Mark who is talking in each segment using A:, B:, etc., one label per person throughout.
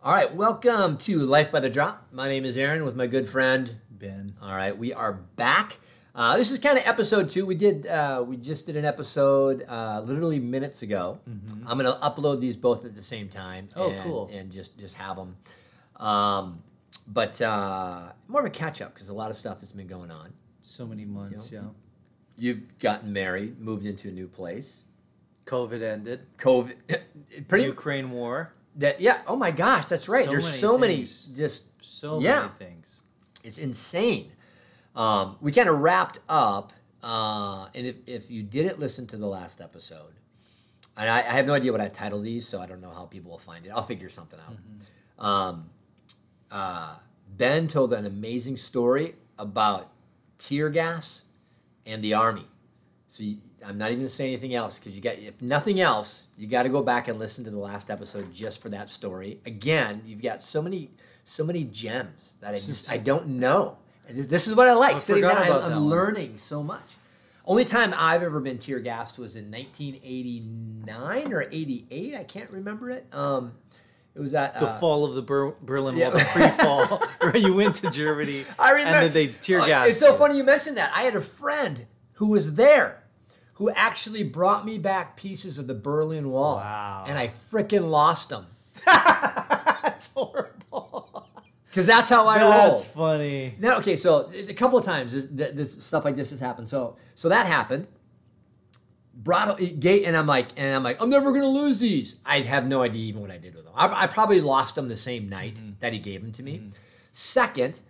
A: All right, welcome to Life by the Drop. My name is Aaron with my good friend.
B: Ben.
A: All right, we are back. Uh, this is kind of episode two. We did, uh, we just did an episode uh, literally minutes ago. I'm gonna upload these both at the same time.
B: Oh,
A: and,
B: cool.
A: And just just have them. Um, but uh, more of a catch up because a lot of stuff has been going on.
B: So many months,
A: You
B: yeah.
A: You've gotten married, moved into a new place.
B: COVID ended.
A: COVID, pretty
B: Ukraine war.
A: That yeah. Oh my gosh, that's right.
B: So
A: There's
B: many
A: so many just
B: So
A: Yeah.
B: many things.
A: It's insane. Um, we kind of wrapped up, uh, and if, if you didn't listen to the last episode, and I, I have no idea what I titled these, so I don't know how people will find it. I'll figure something out. Um, uh, ben told an amazing story about tear gas and the army. So you, I'm not even gonna say anything else because you got, if nothing else, you got to go back and listen to the last episode just for that story. Again, you've got so many, so many gems that I just I don't know. This, is what I like.
B: I
A: Sitting down, I'm, I'm
B: one.
A: learning so much. Only time I've ever been tear gassed was in 1989 or 88. I can't remember it. Um, it was at
B: The
A: uh,
B: fall of the Ber- Berlin
A: yeah.
B: Wall, the free fall, where you went to Germany.
A: I remember.
B: And then they tear
A: Uh,
B: gassed.
A: It's so
B: you.
A: funny you mentioned that. I had a friend who was there, who actually brought me back pieces of the Berlin Wall.
B: Wow.
A: And I freaking lost them
B: That's horrible.
A: because that's how I roll.
B: That's funny.
A: Now, okay, so a couple of times this, this stuff like this has happened. So, so that happened. Brought uh, gate, and I'm like, and I'm like, I'm never gonna lose these. I have no idea even what I did with them. I, I probably lost them the same night mm-hmm. that he gave them to me. Mm-hmm. Second,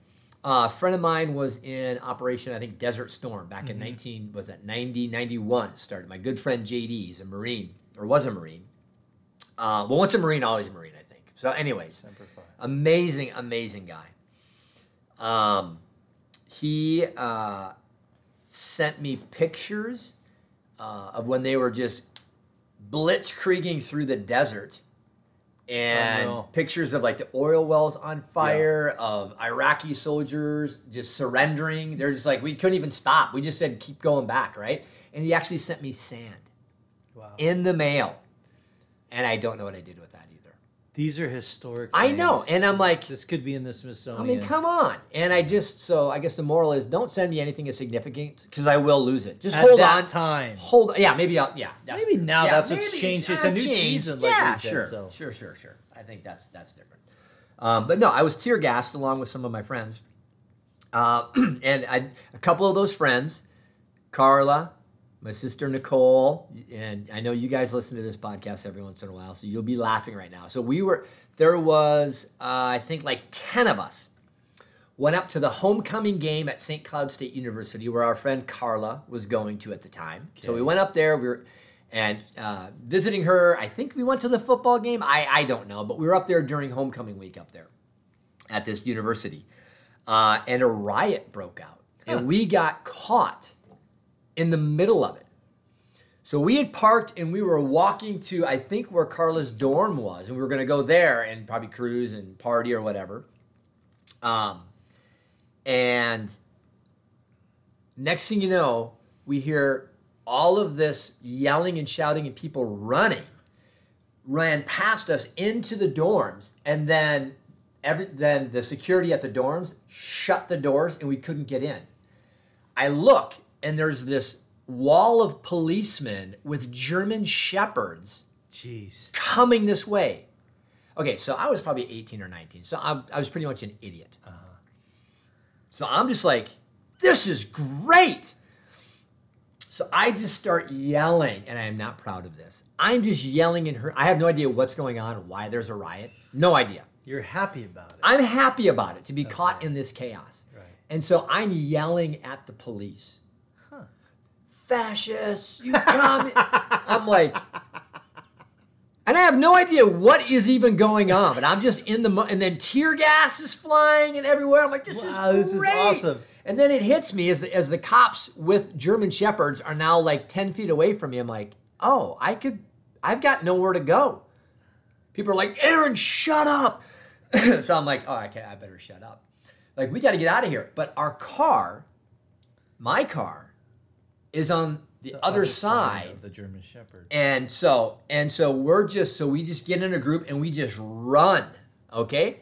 A: uh, a friend of mine was in Operation, I think Desert Storm back in 19 was that 90 91 started. My good friend JD, he's a Marine or was a Marine. Uh, well, once a Marine, always a Marine, I think. So, anyways, amazing, amazing guy. Um, he uh, sent me pictures uh, of when they were just blitzkrieging through the desert, and
B: Oh, no.
A: pictures of like the oil wells on fire, of Iraqi soldiers just surrendering. They're just like we couldn't even stop. We just said keep going back, right? And he actually sent me sand
B: Wow.
A: in the mail, and I don't know what I did with.
B: These are historic.
A: I know, and I'm like,
B: this could be in the Smithsonian.
A: I mean, come on. And I just, so I guess the moral is don't send me anything as significant because I will lose it. Just
B: At
A: hold
B: that
A: on.
B: time.
A: Hold Yeah, maybe I'll, yeah.
B: Maybe now
A: yeah,
B: that's what's
A: maybe
B: changed. It's
A: uh,
B: a new
A: changed.
B: season, like
A: yeah,
B: said,
A: sure.
B: so.
A: Sure, sure, sure. I think that's that's different. Um, but no, I was tear gassed along with some of my friends. Uh, and I, a couple of those friends, Carla, my sister Nicole, and I know you guys listen to this podcast every once in a while, so you'll be laughing right now. So we were, there was, uh, I think, like 10 of us went up to the homecoming game at St. Cloud State University, where our friend Carla was going to at the time. So we went up there. We were and uh, visiting her. I think we went to the football game. I I don't know, but we were up there during homecoming week up there at this university, uh, and a riot broke out, and we got caught in the middle of it. So we had parked and we were walking to I think where Carla's dorm was, and we were going to go there and probably cruise and party or whatever. Um, and next thing you know, we hear all of this yelling and shouting and people running ran past us into the dorms and then every then the security at the dorms shut the doors and we couldn't get in. I look and there's this wall of policemen with German shepherds
B: Jeez.
A: coming this way. Okay, so I was probably 18 or 19. So I, I was pretty much an idiot. Uh-huh. So I'm just like, this is great. So I just start yelling, and I am not proud of this. I'm just yelling in her. I have no idea what's going on, why there's a riot. No idea.
B: You're happy about it.
A: I'm happy about it to be caught in this chaos.
B: Right.
A: And so I'm yelling at the police. Fascists, you come. I'm like, and I have no idea what is even going on, but I'm just in the, mo- and then tear gas is flying and everywhere. I'm like, this
B: Wow,
A: is
B: this is awesome.
A: And then it hits me as the, as the cops with German shepherds are now like 10 feet away from me. I'm like, oh, I could, I've got nowhere to go. People are like, Aaron, shut up. so I'm like, oh, okay, I better shut up. Like, we got to get out of here. But our car, my car, is on the, other, side.
B: of the German Shepherd.
A: And so, and so we're just, so we just get in a group and we just run Okay.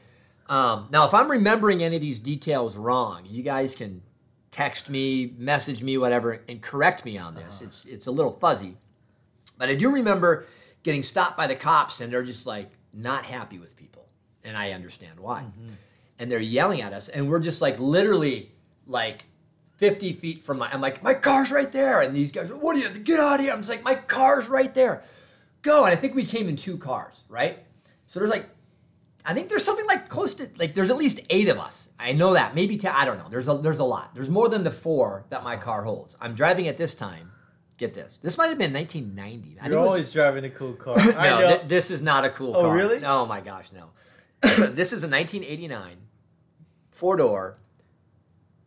A: Um, now, if I'm remembering any of these details wrong, you guys can text me, message me, whatever, and correct me on this. It's it's a little fuzzy, but I do remember getting stopped by the cops, and they're just like not happy with people, and I understand why. And they're yelling at us, and we're just like literally like 50 feet from my. I'm like, my car's right there, and these guys, are, what are you? Get out of here! I'm just like, my car's right there. Go, and I think we came in two cars, right? So there's like I think there's something like close to like there's at least eight of us. I know that maybe ten, I don't know. There's a there's a lot. There's more than the four that my car holds. I'm driving at this time. Get this. This might have been 1990. I
B: You're
A: was-
B: always driving a cool car.
A: no,
B: I know.
A: thi- this is not a cool
B: Oh,
A: car.
B: really?
A: Oh my gosh, no. this is a 1989 four door,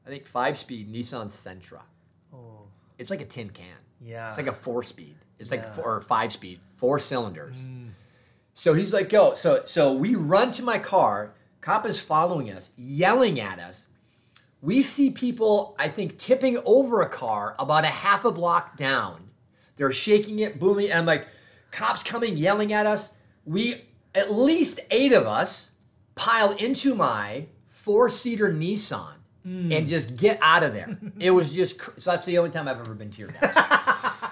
A: I think five speed Nissan Sentra.
B: oh,
A: It's like a tin can.
B: yeah.
A: It's like a four speed. It's like four, or five speed, four cylinders. Mm. So he's like, go. So so we run to my car. Cop is following us, yelling at us. We see people, I think, tipping over a car about a half a block down. They're shaking it, booming, and I'm like, cops coming, yelling at us. We at least eight of us pile into my four-seater Nissan Mm. and just get out of there. it was just cr- so that's the only time I've ever been tear gassed.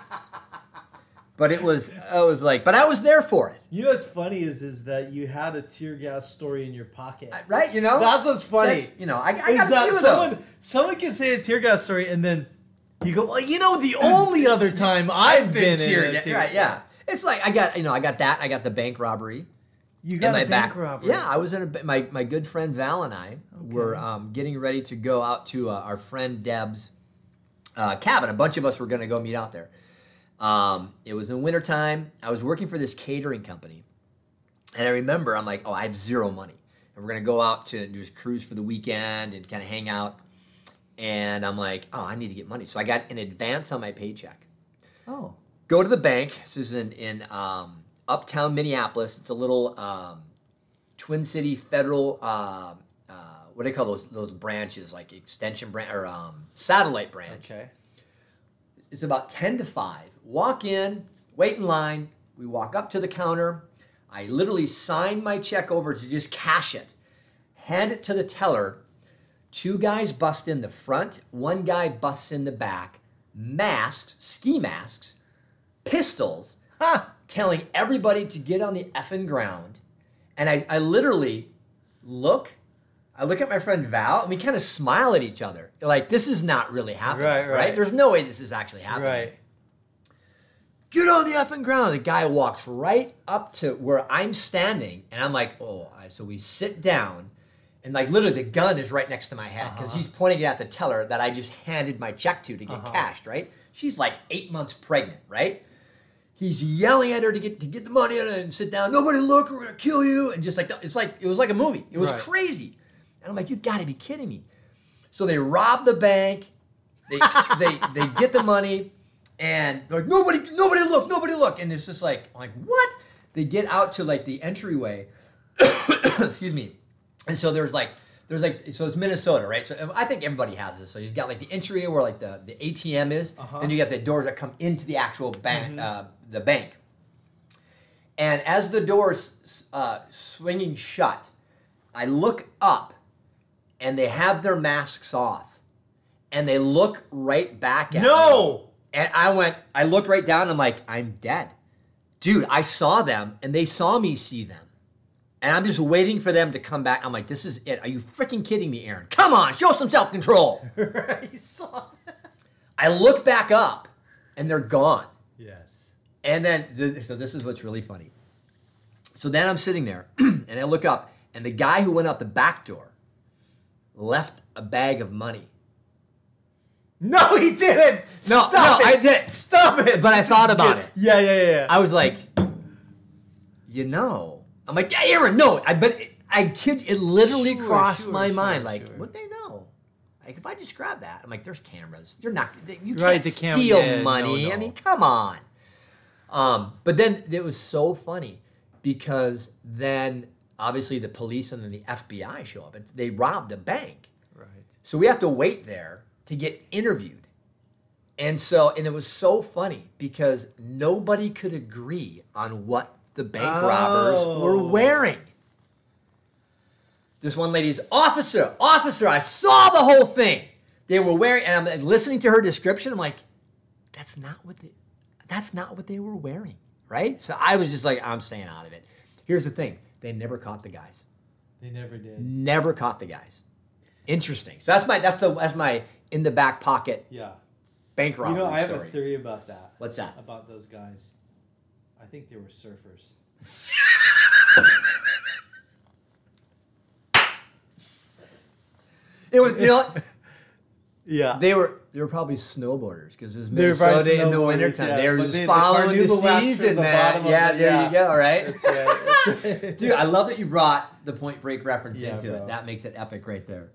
A: but it was I was like, but I was there for it.
B: You know what's funny is is that you had a tear gas story in your pocket.
A: Uh, right? You know?
B: That's what's funny.
A: That's- you know, I, I
B: is
A: got a
B: that someone
A: those.
B: someone can say a tear gas story and then you go, well, you know, the only other time I've been,
A: tear
B: in a
A: gas.
B: tear
A: Right, yeah. It's like I got, you know, I got that. I got the bank robbery.
B: You got
A: in my back.
B: robbery.
A: Yeah, I was in a my my good friend Val and I were um, getting ready to go out to uh, our friend Deb's uh, cabin. A bunch of us were going to go meet out there. Um, it was in wintertime. I was working for this catering company, and I remember I'm like, oh, I have zero money, and we're going to go out to just cruise for the weekend and kind of hang out. And I'm like, oh, I need to get money, so I got an advance on my paycheck
B: Oh.
A: go to the bank. This is in in um, uptown Minneapolis. It's a little um, Twin City Federal. Uh, uh, what do they call those those branches? Like extension branch or um, satellite branch.
B: Okay.
A: It's about ten to five. Walk in, wait in line. We walk up to the counter. I literally sign my check over to just cash it. Hand it to the teller. Two guys bust in the front. One guy busts in the back. Masks, ski masks, pistols,
B: Ha!
A: Telling everybody to get on the effing ground. And I, I literally look, I look at my friend Val, and we kind of smile at each other. Like, this is not really happening.
B: Right, right.
A: There's no way this is actually happening.
B: Right.
A: Get on the effing ground. The guy walks right up to where I'm standing, and I'm like, oh. So we sit down, and like literally the gun is right next to my head because uh-huh. he's pointing it at the teller that I just handed my check to to get uh-huh. cashed, right? She's like eight months pregnant, right? He's yelling at her to get to get the money out and sit down. Nobody look, we're gonna kill you. And just like it's like it was like a movie. It was
B: Right.
A: crazy. And I'm like, you've got to be kidding me. So they rob the bank. They they they get the money, and they're like nobody nobody look nobody look. And it's just like I'm like what? They get out to like the entryway. Excuse me. And so there's like there's like so it's Minnesota, right? So I think everybody has this. So you've got like the entryway where like the, the ATM is,
B: Uh-huh.
A: then you got the doors that come into the actual bank, uh, the bank. And as the doors uh, swinging shut, I look up, and they have their masks off, and they look right back at me.
B: No!
A: And I went, I looked right down. I'm like, I'm dead, dude. I saw them, and they saw me see them. And I'm just waiting for them to come back. I'm like, this is it. Are you freaking kidding me, Aaron? Come on, show some self control. I look back up, and they're gone. And then, th- so this is what's really funny. So then I'm sitting there, and I look up, and the guy who went out the back door left a bag of money.
B: No, he didn't.
A: No,
B: Stop
A: no,
B: it.
A: I did.
B: Stop it.
A: But I thought about it.
B: Yeah, yeah, yeah. yeah.
A: I was like, you know, I'm like, yeah, Aaron, no. I but it, I kid, it literally
B: Sure,
A: crossed
B: sure,
A: my
B: sure,
A: mind. Like, would they know? Like, if I describe that, I'm like, there's cameras. You're not. You can't
B: Right, the cam-
A: steal
B: yeah, no,
A: money. I mean, come on. Um, but then it was so funny because then obviously the police and then the FBI show up. and They robbed a bank.
B: right.
A: So we have to wait there to get interviewed. And so, and it was so funny because nobody could agree on what the bank robbers were
B: Oh.
A: wearing. this one lady's officer, officer. I saw the whole thing. They were wearing, and I'm listening to her description. I'm like, that's not what they, that's not what they were wearing, right? So I was just like, I'm staying out of it. Here's the thing: they never caught the guys.
B: They never did.
A: Never caught the guys. Interesting. So that's my that's the that's my in the back pocket
B: Yeah.
A: bank robbery.
B: You know, I have
A: story.
B: a theory about that.
A: What's that?
B: About those guys. I think they were surfers.
A: It was you know?
B: Yeah.
A: they were they were probably snowboarders because it was Minnesota in the wintertime.
B: yeah.
A: They were
B: But
A: just
B: they-
A: following the,
B: from
A: season,
B: the
A: man.
B: of
A: Yeah,
B: the-
A: there
B: yeah.
A: you go. All right.
B: That's right. That's right.
A: Dude, I love that you brought the Point Break reference
B: Yeah,
A: into
B: bro.
A: it. That makes it epic right there.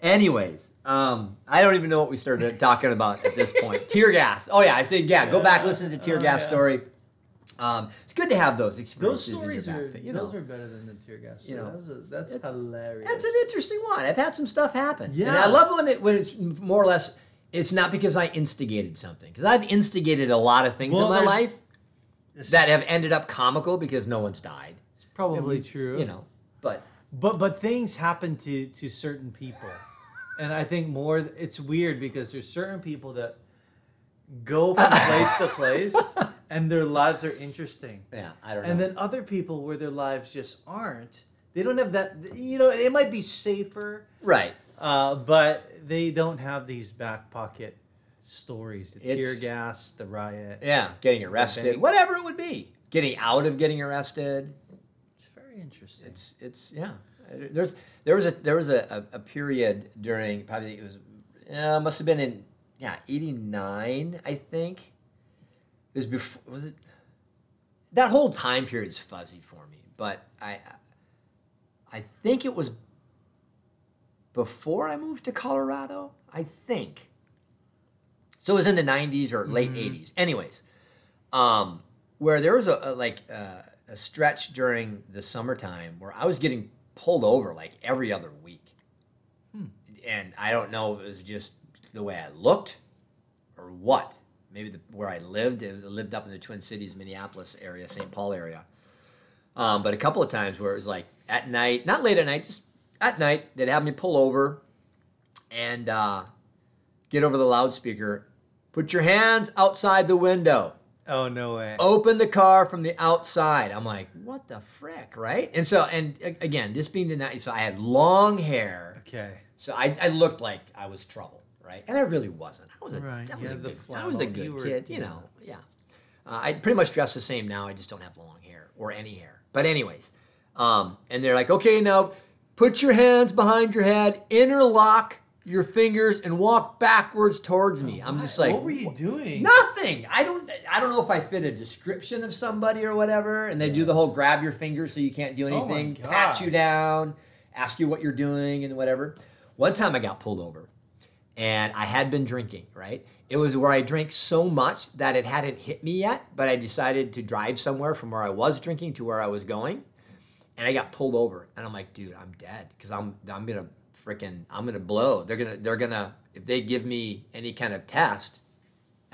A: Anyways, um, I don't even know what we started talking about at this point. Tear gas. Oh yeah, I said yeah. Go back listen to tear
B: Oh,
A: gas story. Um, it's good to have those experiences.
B: Those stories
A: in your
B: are
A: back. You
B: those
A: know,
B: are better than the tear gas.
A: You know,
B: that was a, that's hilarious.
A: that's an interesting one. I've had some stuff happen.
B: Yeah.
A: and I love when it when it's more or less. It's not because I instigated something because I've instigated a lot of things
B: Well,
A: in my life that have ended up comical because no one's died.
B: It's probably true.
A: You know, but
B: But but things happen to to certain people, and I think more. It's weird because there's certain people that go from place to place, and their lives are interesting,
A: yeah, I don't know.
B: and then other people where their lives just aren't. They don't have that. You know, it might be safer,
A: right.
B: uh, but they don't have these back pocket stories: the tear gas, the riot.
A: Yeah, getting arrested, whatever it would be. Getting out of getting arrested.
B: It's very interesting.
A: It's it's yeah. There's there was a there was a, a, a period during probably it was uh, must have been in yeah eighty nine I think. It was before was it that whole time period is fuzzy for me, but I I think it was before I moved to Colorado. I think. So it was in the '90s or late '80s. Anyways, um, where there was a, a like uh, a stretch during the summertime where I was getting pulled over like every other week, and I don't know if it was just the way I looked or what. Maybe the, where I lived, I lived up in the Twin Cities, Minneapolis area, St. Paul area. Um, but a couple of times where it was like at night, not late at night, just at night, they'd have me pull over and uh, get over the loudspeaker. Put your hands outside the window
B: oh no way!
A: open the car from the outside. I'm like, what the frick, right? And so, and again, this being the night, so I had long hair,
B: Okay.
A: so I, I looked like I was trouble, right? And I really wasn't. I was a,
B: Right,
A: I was a
B: had the
A: good, I was a good
B: You
A: kid, you
B: you
A: know, yeah. Uh, I pretty much dress the same now. I just don't have long hair or any hair. But anyways, um, and they're like, okay, now put your hands behind your head, interlock your fingers, and walk backwards towards me. I'm just like,
B: what were you doing?
A: Nothing. I don't. I don't know if I fit a description of somebody or whatever. And they do the whole grab your fingers so you can't do
B: Oh
A: anything, pat you down, ask you what you're doing and whatever. One time I got pulled over, and I had been drinking. Right. It was where I drank so much that it hadn't hit me yet, but I decided to drive somewhere from where I was drinking to where I was going, and I got pulled over. And I'm like, dude, I'm dead because I'm I'm gonna freaking I'm gonna blow. They're gonna they're gonna if they give me any kind of test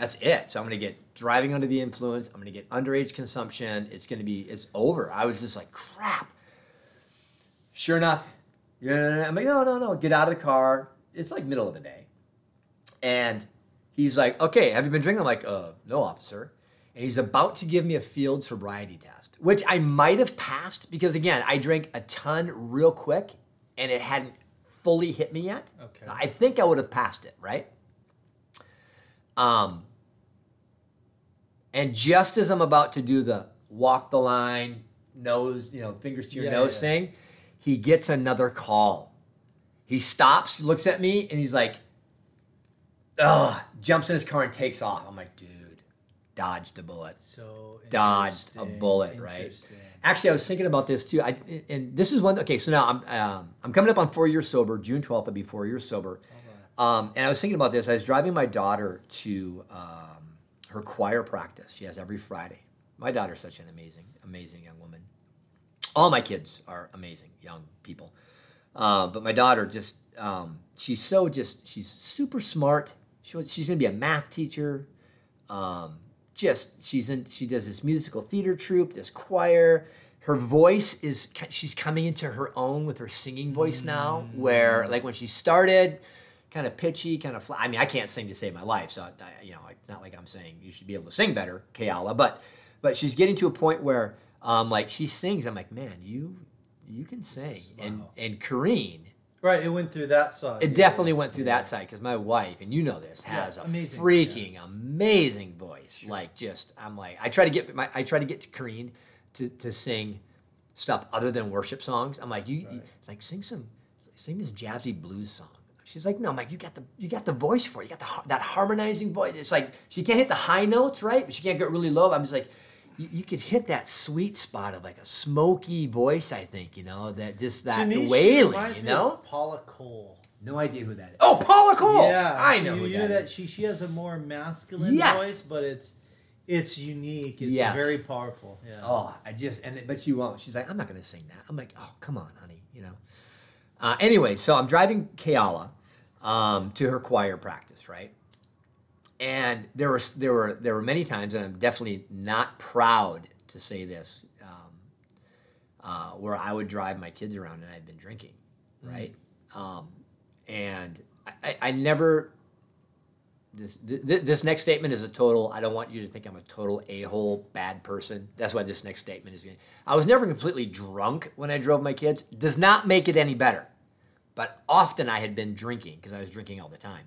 A: that's it. So I'm gonna get driving under the influence. I'm gonna get underage consumption. It's gonna be it's over. I was just like crap. Sure enough, I'm like no no no. Get out of the car. It's like middle of the day, and he's like, okay, have you been drinking? I'm like, uh, no, officer. And he's about to give me a field sobriety test, which I might have passed because again, I drank a ton real quick, and it hadn't fully hit me yet.
B: Okay.
A: I think I would have passed it, right? Um, and just as I'm about to do the walk the line, nose, you know, fingers to your
B: Yeah,
A: nose
B: yeah,
A: thing, he gets another call. He stops, looks at me, and he's like, ugh, jumps in his car and takes off. I'm like, dude, dodged a bullet
B: So
A: dodged a bullet, right? Actually, I was thinking about this too. I and this is one. Okay, so now I'm um, I'm coming up on four years sober. June twelfth, I'll be four years sober. Um, and I was thinking about this. I was driving my daughter to um, her choir practice. She has every Friday. My daughter's such an amazing, amazing young woman. All my kids are amazing young people, uh, but my daughter just um, she's so just she's super smart. She was, she's gonna be a math teacher. Um, just she's in she does this musical theater troupe, this choir. her voice is she's coming into her own with her singing voice now where like when she started kind of pitchy kind of flat i mean i can't sing to save my life so I, you know not like i'm saying you should be able to sing better kayala but but she's getting to a point where um like she sings i'm like man you you can sing and
B: Wow.
A: and Kareen
B: Right, it went through that side.
A: it
B: yeah.
A: definitely went through that side because my wife, and you know this, has
B: Yeah,
A: a
B: amazing,
A: freaking amazing voice. Like just, I'm like, I try to get my, I try to get to Kareen to, to sing stuff other than worship songs. I'm like, you, you like sing some, sing this jazzy blues song. She's like, no, I'm like, you got the, you got the voice for it. You got the that harmonizing voice. It's like she can't hit the high notes, right? But she can't get really low. I'm just like. You, you could hit that sweet spot of like a smoky voice, I think, you know, that just that
B: me,
A: wailing,
B: reminds
A: you
B: me of
A: know?
B: Paula Cole.
A: No idea who that is. Oh, Paula Cole.
B: Yeah,
A: I
B: she-
A: know who
B: You know
A: that
B: that
A: is.
B: she she has a more masculine
A: Yes.
B: voice, but it's it's unique. It's
A: Yes.
B: very powerful. Yeah.
A: Oh, I just and but she won't. She's like, I'm not gonna sing that. I'm like, oh, come on, honey, you know. Uh, anyway, so I'm driving Kayala um, to her choir practice, right? And there were there were there were many times, and I'm definitely not proud to say this, um, uh, where I would drive my kids around and I'd been drinking, right? Um, and I, I, I never. This, th- this next statement is a total. I don't want you to think I'm a total a hole, bad person. That's why this next statement is. I was never completely drunk when I drove my kids. Does not make it any better, but often I had been drinking because I was drinking all the time.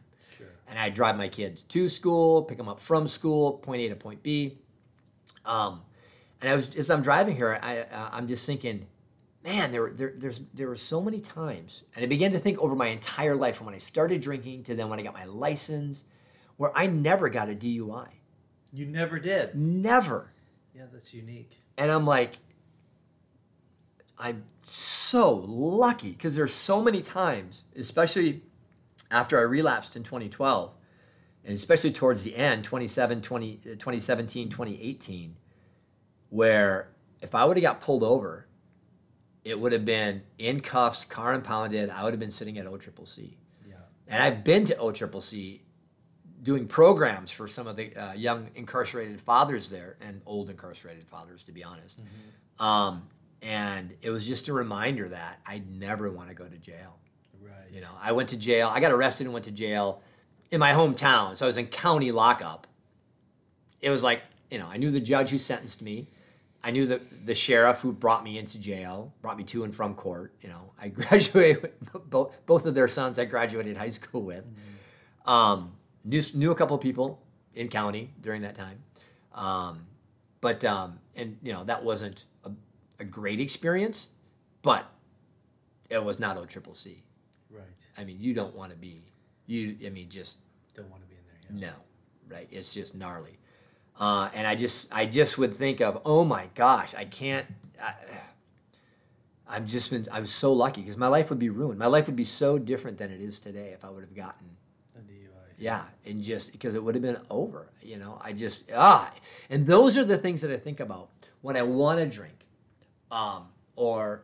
A: And I drive my kids to school, pick them up from school, point A to point B. Um, and I was as I'm driving here, I uh, I'm just thinking, man, there, were- there there's there were so many times, and I began to think over my entire life from when I started drinking to then when I got my license, where I never got a DUI,
B: You never did.
A: never.
B: Yeah, that's unique.
A: And I'm like, I'm so lucky because there's so many times, especially after I relapsed in 2012, and especially towards the end, 27, 20, uh, 2017, 2018, where if I would have got pulled over, it would have been in cuffs, car impounded. I would have been sitting at OCCC.
B: Yeah.
A: And I've been to OCCC doing programs for some of the uh, young incarcerated fathers there and old incarcerated fathers, to be honest. Um, and it was just a reminder that I'd never want to go to jail.
B: Right.
A: You know, I went to jail. I got arrested and went to jail in my hometown. So I was in county lockup. It was like, you know, I knew the judge who sentenced me. I knew the, the sheriff who brought me into jail, brought me to and from court. You know, I graduated, both, both of their sons I graduated high school with. Um, knew, knew a couple of people in county during that time. Um, but, um, and, you know, that wasn't a, a great experience, but it was not OCCC.
B: Right.
A: I mean, you don't want to be, you. I mean, just
B: Don't want to be in there. Yeah.
A: no, right? It's just gnarly. Uh, and I just, I just would think of, oh my gosh, I can't. I, I've just been, I was so lucky because my life would be ruined. My life would be so different than it is today if I would have gotten,
B: A DUI.
A: yeah, and just because it would have been over. You know, I just ah, and those are the things that I think about when I want to drink, um, or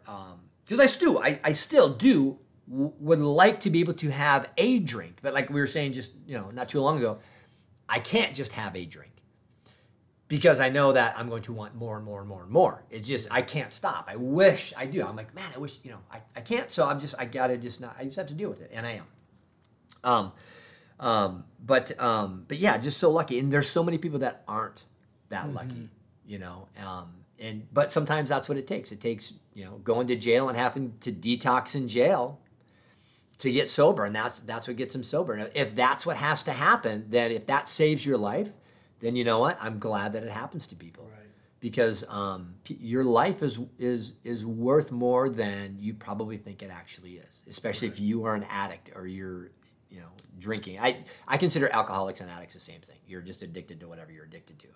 A: because I still, I, I still do w- would like to be able to have a drink, but like we were saying just you know not too long ago, I can't just have a drink because I know that I'm going to want more and more and more and more. It's just I can't stop. I wish I do. I'm like, man, I wish you know I, I can't. So I'm just I gotta just not. I just have to deal with it, and I am. Um, um, but um, but yeah, just so lucky, and there's so many people that aren't that lucky, you know. Um, and but sometimes that's what it takes. It takes you know going to jail and having to detox in jail to get sober, and that's that's what gets them sober. And if that's what has to happen, then if that saves your life, then you know what? I'm glad that it happens to people
B: Right.
A: because um, p- your life is is is worth more than you probably think it actually is. Especially if you are an addict or you're you know drinking. I I consider alcoholics and addicts the same thing. You're just addicted to whatever you're addicted to.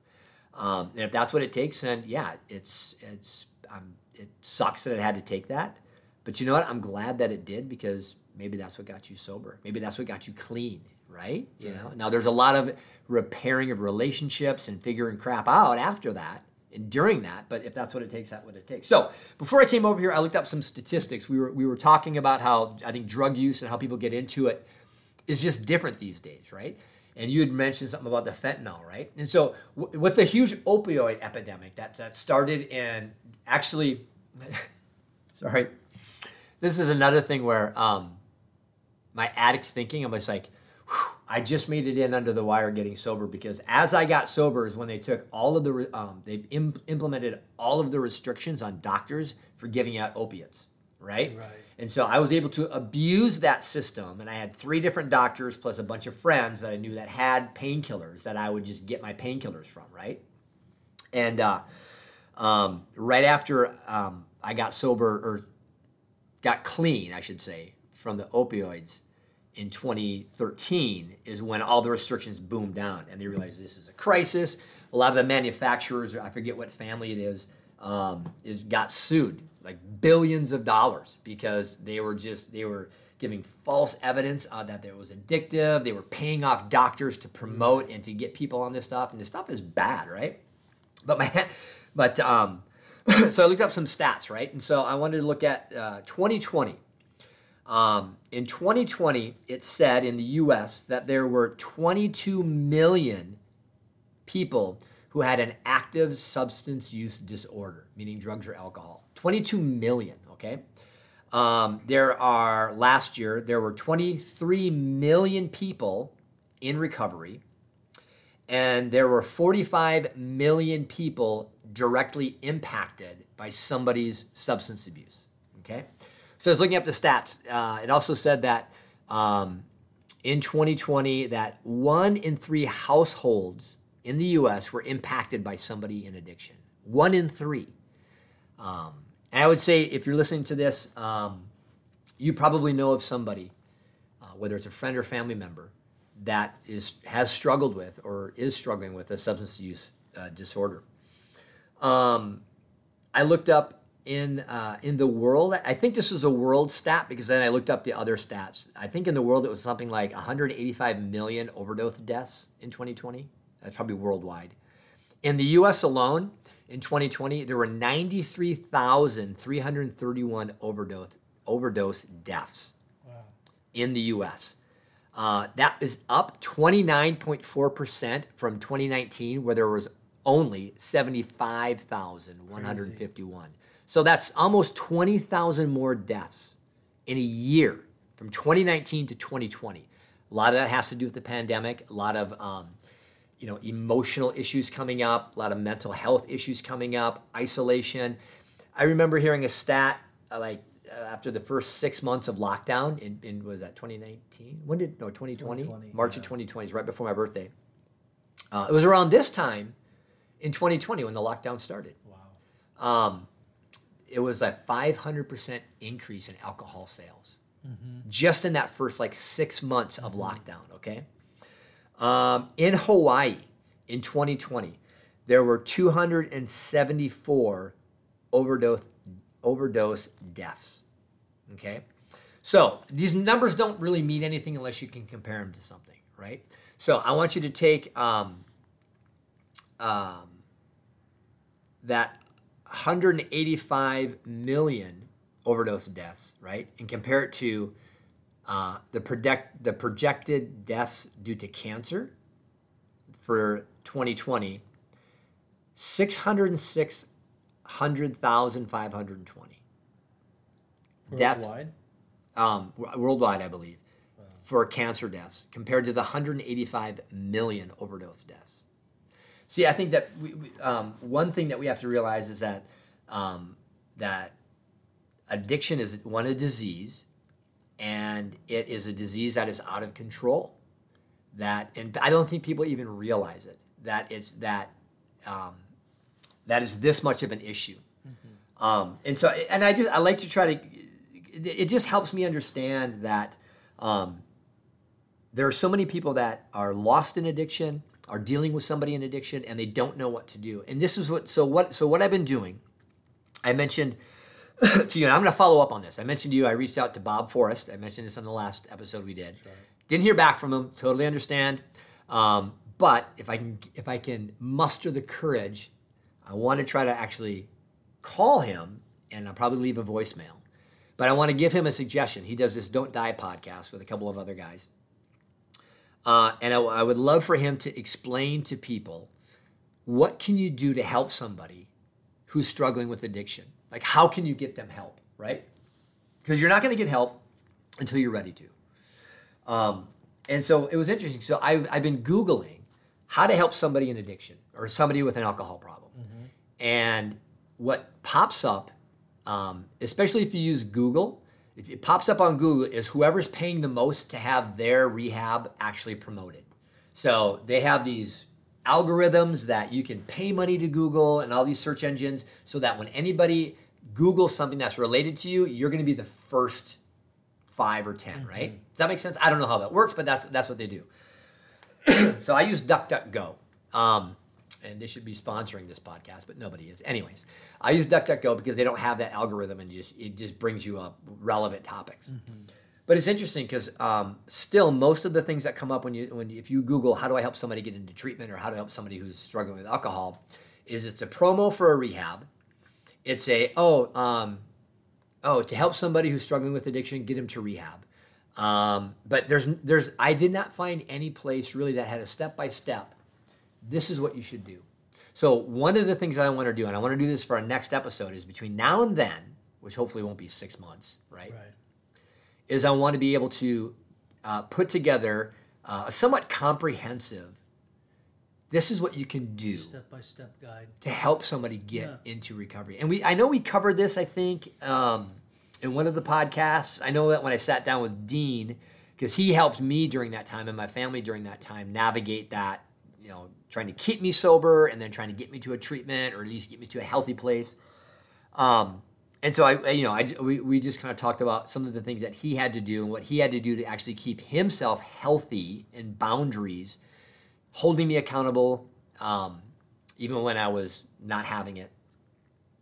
A: Um, and if that's what it takes, then yeah, it's it's um, it sucks that it had to take that. But you know what? I'm glad that it did because maybe that's what got you sober. Maybe that's what got you clean, right? You know. Now there's a lot of repairing of relationships and figuring crap out after that and during that. But if that's what it takes, that's what it takes. So before I came over here, I looked up some statistics. We were we were talking about how I think drug use and how people get into it is just different these days, right? and you had mentioned something about the fentanyl, right? And so, w- with the huge opioid epidemic that, that started in actually, sorry, this is another thing where um, my addict thinking, I'm just like, I just made it in under the wire getting sober because as I got sober is when they took all of the, um, they Im- implemented all of the restrictions on doctors for giving out opiates, right?
B: Right.
A: And so I was able to abuse that system, and I had three different doctors plus a bunch of friends that I knew that had painkillers that I would just get my painkillers from, right? And uh, um, right after um, I got sober or got clean, I should say, from the opioids in 2013 is when all the restrictions boomed down and they realized this is a crisis. A lot of the manufacturers, I forget what family it is, um, is got sued like billions of dollars because they were just they were giving false evidence uh, that it was addictive. They were paying off doctors to promote and to get people on this stuff, and this stuff is bad, right? But my, but um, so I looked up some stats, right? And so I wanted to look at uh, 2020. Um, in 2020, it said in the U.S. that there were 22 million people who had an active substance use disorder, meaning drugs or alcohol. 22 million, okay? Um, there are, last year, there were 23 million people in recovery, and there were 45 million people directly impacted by somebody's substance abuse, okay? So I was looking up the stats. Uh, it also said that um, in 2020, that one in three households in the U.S. were impacted by somebody in addiction. One in three. Um, and I would say, if you're listening to this, um, you probably know of somebody, uh, whether it's a friend or family member, that is has struggled with or is struggling with a substance use uh, disorder. Um, I looked up in uh, in the world. I think this was a world stat because then I looked up the other stats. I think in the world it was something like 185 million overdose deaths in 2020. That's probably worldwide. In the U.S. alone, in 2020, there were 93,331 overdose overdose deaths in the U.S. Uh, that is up 29.4% from 2019, where there was only 75,151. So that's almost 20,000 more deaths in a year from 2019 to 2020. A lot of that has to do with the pandemic. A lot of um, you know emotional issues coming up. A lot of mental health issues coming up. Isolation. I remember hearing a stat uh, like uh, after the first six months of lockdown in, in was that 2019? When did no 2020?
B: 2020,
A: March
B: yeah.
A: of 2020 is right before my birthday. Uh, it was around this time in 2020 when the lockdown started.
B: Wow.
A: Um, it was a 500% increase in alcohol sales just in that first like six months of lockdown, okay? Um, in Hawaii in 2020, there were 274 overdose, overdose deaths, okay? So these numbers don't really mean anything unless you can compare them to something, right? So I want you to take um, um, that 185 million overdose deaths, right, and compare it to uh, the project the projected deaths due to cancer for 2020, 606,520 deaths
B: Worldwide?
A: um, worldwide, I believe, for cancer deaths compared to the 185 million overdose deaths. See, I think that we, we, um, one thing that we have to realize is that um, that addiction is one a disease, and it is a disease that is out of control. That, and I don't think people even realize it. That it's that um, that is this much of an issue. Um, and so, and I just I like to try to. It, it just helps me understand that um, there are so many people that are lost in addiction, are dealing with somebody in addiction, and they don't know what to do. And this is what. So what? So what I've been doing. I mentioned to you, and I'm going to follow up on this. I mentioned to you, I reached out to Bob Forrest. I mentioned this on the last episode we did. Didn't hear back from him. Totally understand. Um, but if I can, if I can muster the courage, I want to try to actually call him, and I'll probably leave a voicemail. But I want to give him a suggestion. He does this "Don't Die" podcast with a couple of other guys. Uh, and I, I would love for him to explain to people what can you do to help somebody who's struggling with addiction. Like, how can you get them help, right? Because you're not going to get help until you're ready to. Um, and so it was interesting. So I've, I've been Googling how to help somebody in addiction or somebody with an alcohol problem. And what pops up, um, especially if you use Google, if it pops up on Google, is whoever's paying the most to have their rehab actually promoted. So they have these algorithms that you can pay money to Google and all these search engines so that when anybody Googles something that's related to you, you're going to be the first five or 10 right? Does that make sense? I don't know how that works, but that's that's what they do. so I use DuckDuckGo. Um, and they should be sponsoring this podcast, but nobody is. Anyways, I use DuckDuckGo because they don't have that algorithm and just it just brings you up relevant topics. But it's interesting because um, still most of the things that come up when you when if you Google how do I help somebody get into treatment or how to help somebody who's struggling with alcohol, is it's a promo for a rehab. It's a oh um, oh to help somebody who's struggling with addiction, get him to rehab. Um, but there's there's I did not find any place really that had a step by step. This is what you should do. So one of the things I want to do, and I want to do this for our next episode, is between now and then, which hopefully won't be six months, right?
B: Right.
A: Is I want to be able to uh, put together uh, a somewhat comprehensive. This is what you can do
B: Step by step guide.
A: to help somebody get
B: Yeah.
A: into recovery. And we, I know we covered this. I think um, in one of the podcasts. I know that when I sat down with Dean, because he helped me during that time and my family during that time navigate that. You know, trying to keep me sober and then trying to get me to a treatment or at least get me to a healthy place. Um, and so I, you know, I, we, we just kind of talked about some of the things that he had to do and what he had to do to actually keep himself healthy and boundaries, holding me accountable, um, even when I was not having it.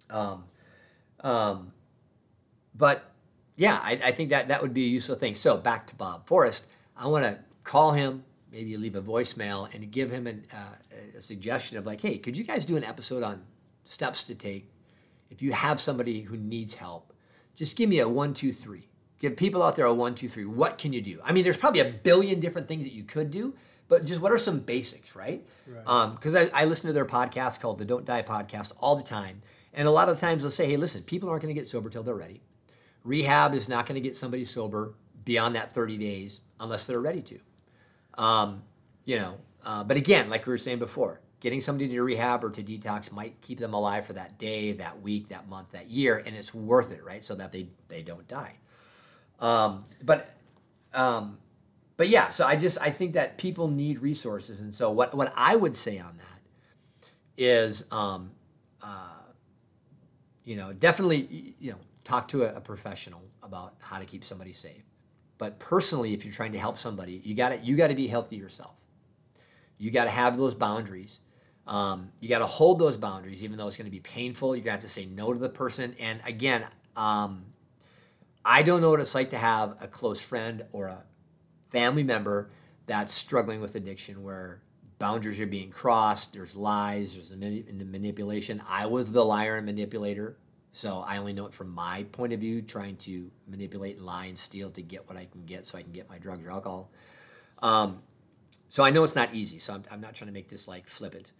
A: Um, um, but yeah, I, I think that that would be a useful thing. So back to Bob Forrest, I want to call him, maybe you leave a voicemail, and give him an, uh, a suggestion of like, hey, could you guys do an episode on steps to take if you have somebody who needs help? Just give me a one, two, three. Give people out there a one, two, three. What can you do? I mean, there's probably a billion different things that you could do, but just what are some basics, right?
B: Right.
A: Because I, I listen to their podcast called the Don't Die Podcast all the time. And a lot of times they'll say, hey, listen, people aren't going to get sober till they're ready. Rehab is not going to get somebody sober beyond that 30 days unless they're ready to. Um, you know, uh, but again, like we were saying before, getting somebody to rehab or to detox might keep them alive for that day, that week, that month, that year, and it's worth it, right? So that they they don't die. Um, but um, but yeah, so I just I think that people need resources, and so what what I would say on that is, um, uh, you know, definitely you know talk to a, a professional about how to keep somebody safe. But personally, if you're trying to help somebody, you got to you got to be healthy yourself. You got to have those boundaries. Um, you got to hold those boundaries, even though it's going to be painful. You're going to have to say no to the person. And again, um, I don't know what it's like to have a close friend or a family member that's struggling with addiction where boundaries are being crossed, there's lies, there's mani- manipulation. I was the liar and manipulator, so I only know it from my point of view, trying to manipulate and lie and steal to get what I can get so I can get my drugs or alcohol. Um, so I know it's not easy, so I'm, I'm not trying to make this like flippant.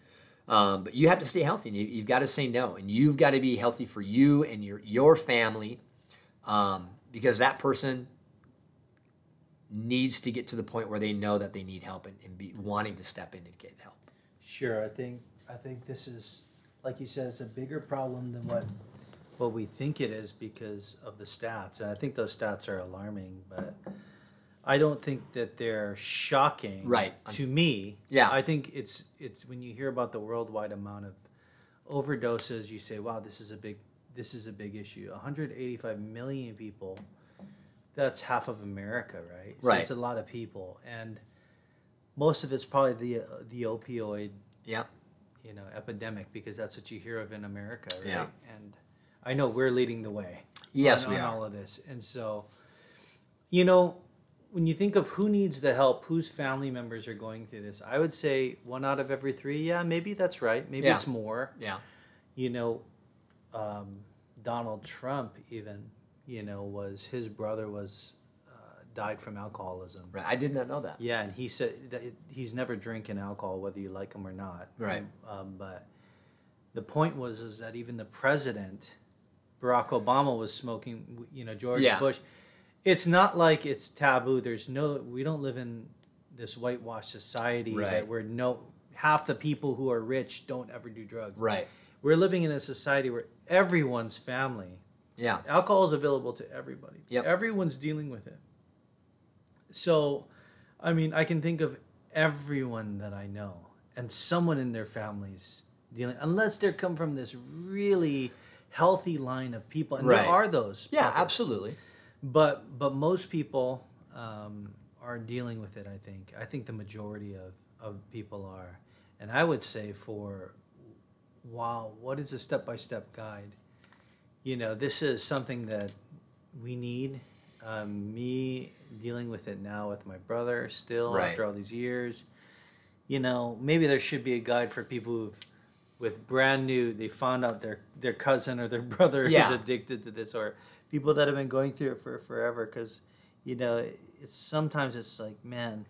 A: Um, but you have to stay healthy and you, you've got to say no and you've got to be healthy for you and your, your family um, because that person needs to get to the point where they know that they need help and, and be wanting to step in and get help.
B: Sure, I think I think this is like you said, it's a bigger problem than what what we think it is because of the stats, and I think those stats are alarming. But I don't think that they're shocking,
A: Right.
B: To me,
A: Yeah.
B: I think it's it's when you hear about the worldwide amount of overdoses, you say, "Wow, this is a big this is a big issue." 185 million people. That's half of America, right? So
A: Right.
B: It's a lot of people, and most of it's probably the the opioid
A: Yeah.
B: you know epidemic because that's what you hear of in America, right?
A: Yeah.
B: And I know we're leading the way.
A: Yes,
B: on,
A: we
B: on
A: are.
B: all of this, and so you know when you think of who needs the help, whose family members are going through this, I would say one out of every three. Yeah, maybe that's right. Maybe
A: Yeah.
B: it's more.
A: Yeah.
B: You know, um, Donald Trump even you know was his brother was uh, died from alcoholism.
A: Right. I did not know that.
B: Yeah, and he said it, he's never drinking alcohol, whether you like him or not.
A: Right.
B: Um, but the point was is that even the president, Barack Obama, was smoking. You know, George
A: Yeah.
B: Bush. It's not like it's taboo. There's no. We don't live in this whitewashed society
A: Right.
B: that where no half the people who are rich don't ever do drugs.
A: Right.
B: We're living in a society where everyone's family
A: Yeah.
B: alcohol is available to everybody.
A: Yep.
B: Everyone's dealing with it. So, I mean, I can think of everyone that I know and someone in their families dealing, unless they come from this really healthy line of people, and
A: Right.
B: there are those.
A: Yeah. Absolutely.
B: But but most people um, are dealing with it. I think. I think the majority of of people are, and I would say for, wow, what is a step by step guide? You know, this is something that we need. Um, me dealing with it now with my brother still
A: Right.
B: after all these years. You know, maybe there should be a guide for people who've with brand new they found out their their cousin or their brother is addicted to this or people that have been going through it for forever because you know it's sometimes it's like man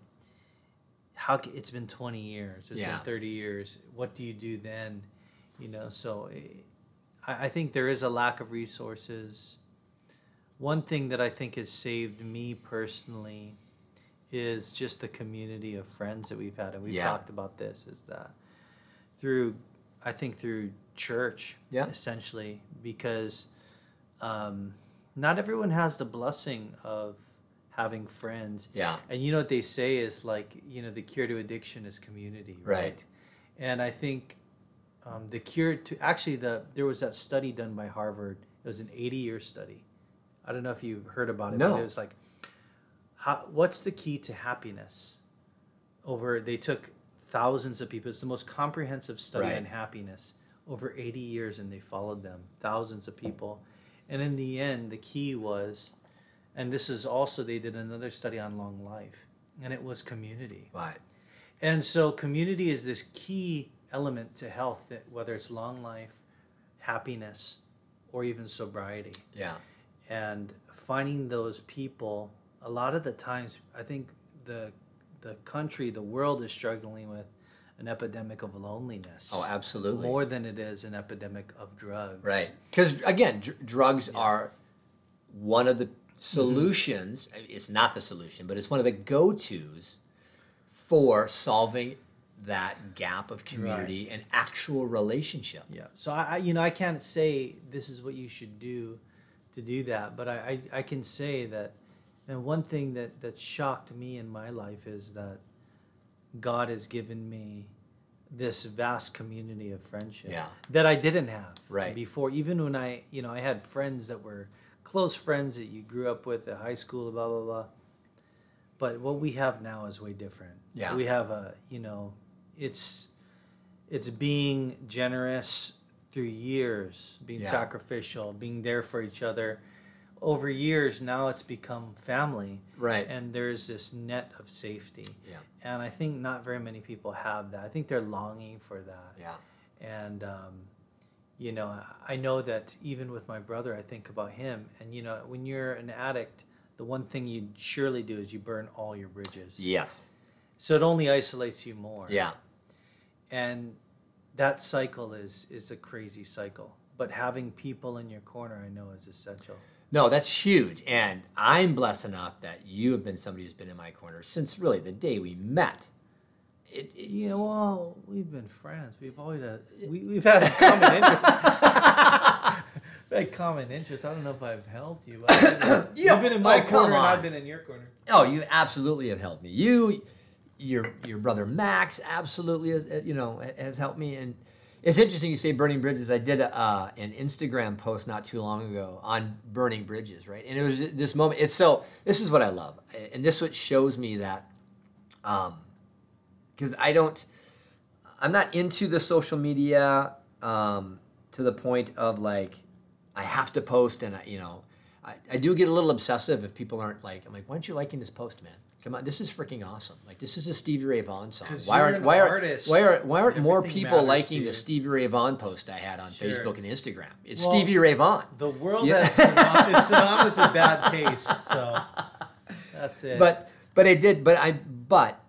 B: how it's been 20 years It's
A: Yeah.
B: been 30 years what do you do then you know so eh, I, I think there is a lack of resources one thing that i think has saved me personally is just the community of friends that we've had and we've
A: Yeah.
B: talked about this is that through i think through church
A: Yeah.
B: essentially because um, not everyone has the blessing of having friends
A: Yeah.
B: and you know what they say is like you know the cure to addiction is community right,
A: Right.
B: and i think um, the cure to actually the there was that study done by harvard it was an 80 year study i don't know if you've heard about it
A: No.
B: but it was like how, what's the key to happiness over they took thousands of people it's the most comprehensive study
A: Right.
B: on happiness over 80 years and they followed them thousands of people and in the end the key was and this is also they did another study on long life and it was community
A: Right.
B: and so community is this key element to health that whether it's long life happiness or even sobriety
A: Yeah.
B: and finding those people a lot of the times i think the the country the world is struggling with an epidemic of loneliness
A: Oh, absolutely.
B: more than it is an epidemic of drugs
A: Right. Because again, dr- drugs are one of the mm-hmm. solutions. It's not the solution, but it's one of the go-tos for solving that gap of community and actual relationship.
B: Yeah. So I, I, you know, I can't say this is what you should do to do that, but I, I, I can say that, and one thing that that shocked me in my life is that God has given me this vast community of friendship
A: Yeah.
B: that I didn't have
A: Right.
B: before. Even when I, you know, I had friends that were close friends that you grew up with at high school, blah blah blah. But what we have now is way different.
A: Yeah.
B: We have a, you know, it's it's being generous through years, being
A: Yeah.
B: sacrificial, being there for each other. Over years, now it's become family,
A: Right.
B: and there's this net of safety.
A: Yeah.
B: And I think not very many people have that. I think they're longing for that.
A: Yeah.
B: And, um, you know, I- I know that even with my brother, I think about him. And, you know, when you're an addict, the one thing you surely do is you burn all your bridges.
A: Yes.
B: So it only isolates you more
A: Yeah.
B: and that cycle is is a crazy cycle but having people in your corner i know is essential
A: No, that's huge. And I'm blessed enough that you have been somebody who's been in my corner since really the day we met. It, it-
B: you know well we've been friends we've always had, we, we've had a common interest had common interests i don't know if i've helped you but I've been-
A: Yeah,
B: you've been in my
A: oh,
B: corner and i've been in your corner
A: Oh, you absolutely have helped me. You, your your brother Max, absolutely, has, uh, you know, has helped me. And it's interesting you say burning bridges. I did a, uh, an Instagram post not too long ago on burning bridges, right? And it was this moment. It's so. This is what I love, and this what shows me that, um, because I don't, I'm not into the social media, um, to the point of like, I have to post, and I, you know. I, I do get a little obsessive if people aren't like, I'm like, why aren't you liking this post, man? Come on, this is freaking awesome. Like, this is a Stevie Ray Vaughan song. Why aren't why
B: artist.
A: why aren't why aren't more people liking the. Stevie Ray Vaughan post I had on
B: Sure.
A: Facebook and Instagram? It's
B: Well,
A: Stevie Ray Vaughan.
B: the world
A: Yeah.
B: has synonymous with bad taste so That's it.
A: But but I did. But I but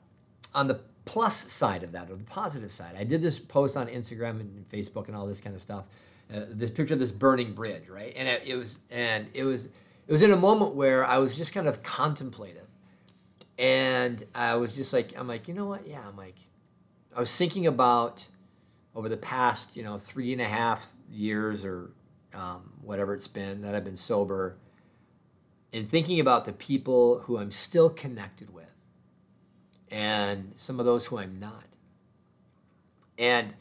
A: on the plus side of that, or the positive side, I did this post on Instagram and Facebook and all this kind of stuff. Uh, this picture of this burning bridge, right? And it, it was and it was it was in a moment where I was just kind of contemplative, and I was just like, I'm like, you know what? Yeah, I'm like, I was thinking about over the past, you know, three and a half years or um, whatever it's been that I've been sober, and thinking about the people who I'm still connected with, and some of those who I'm not, and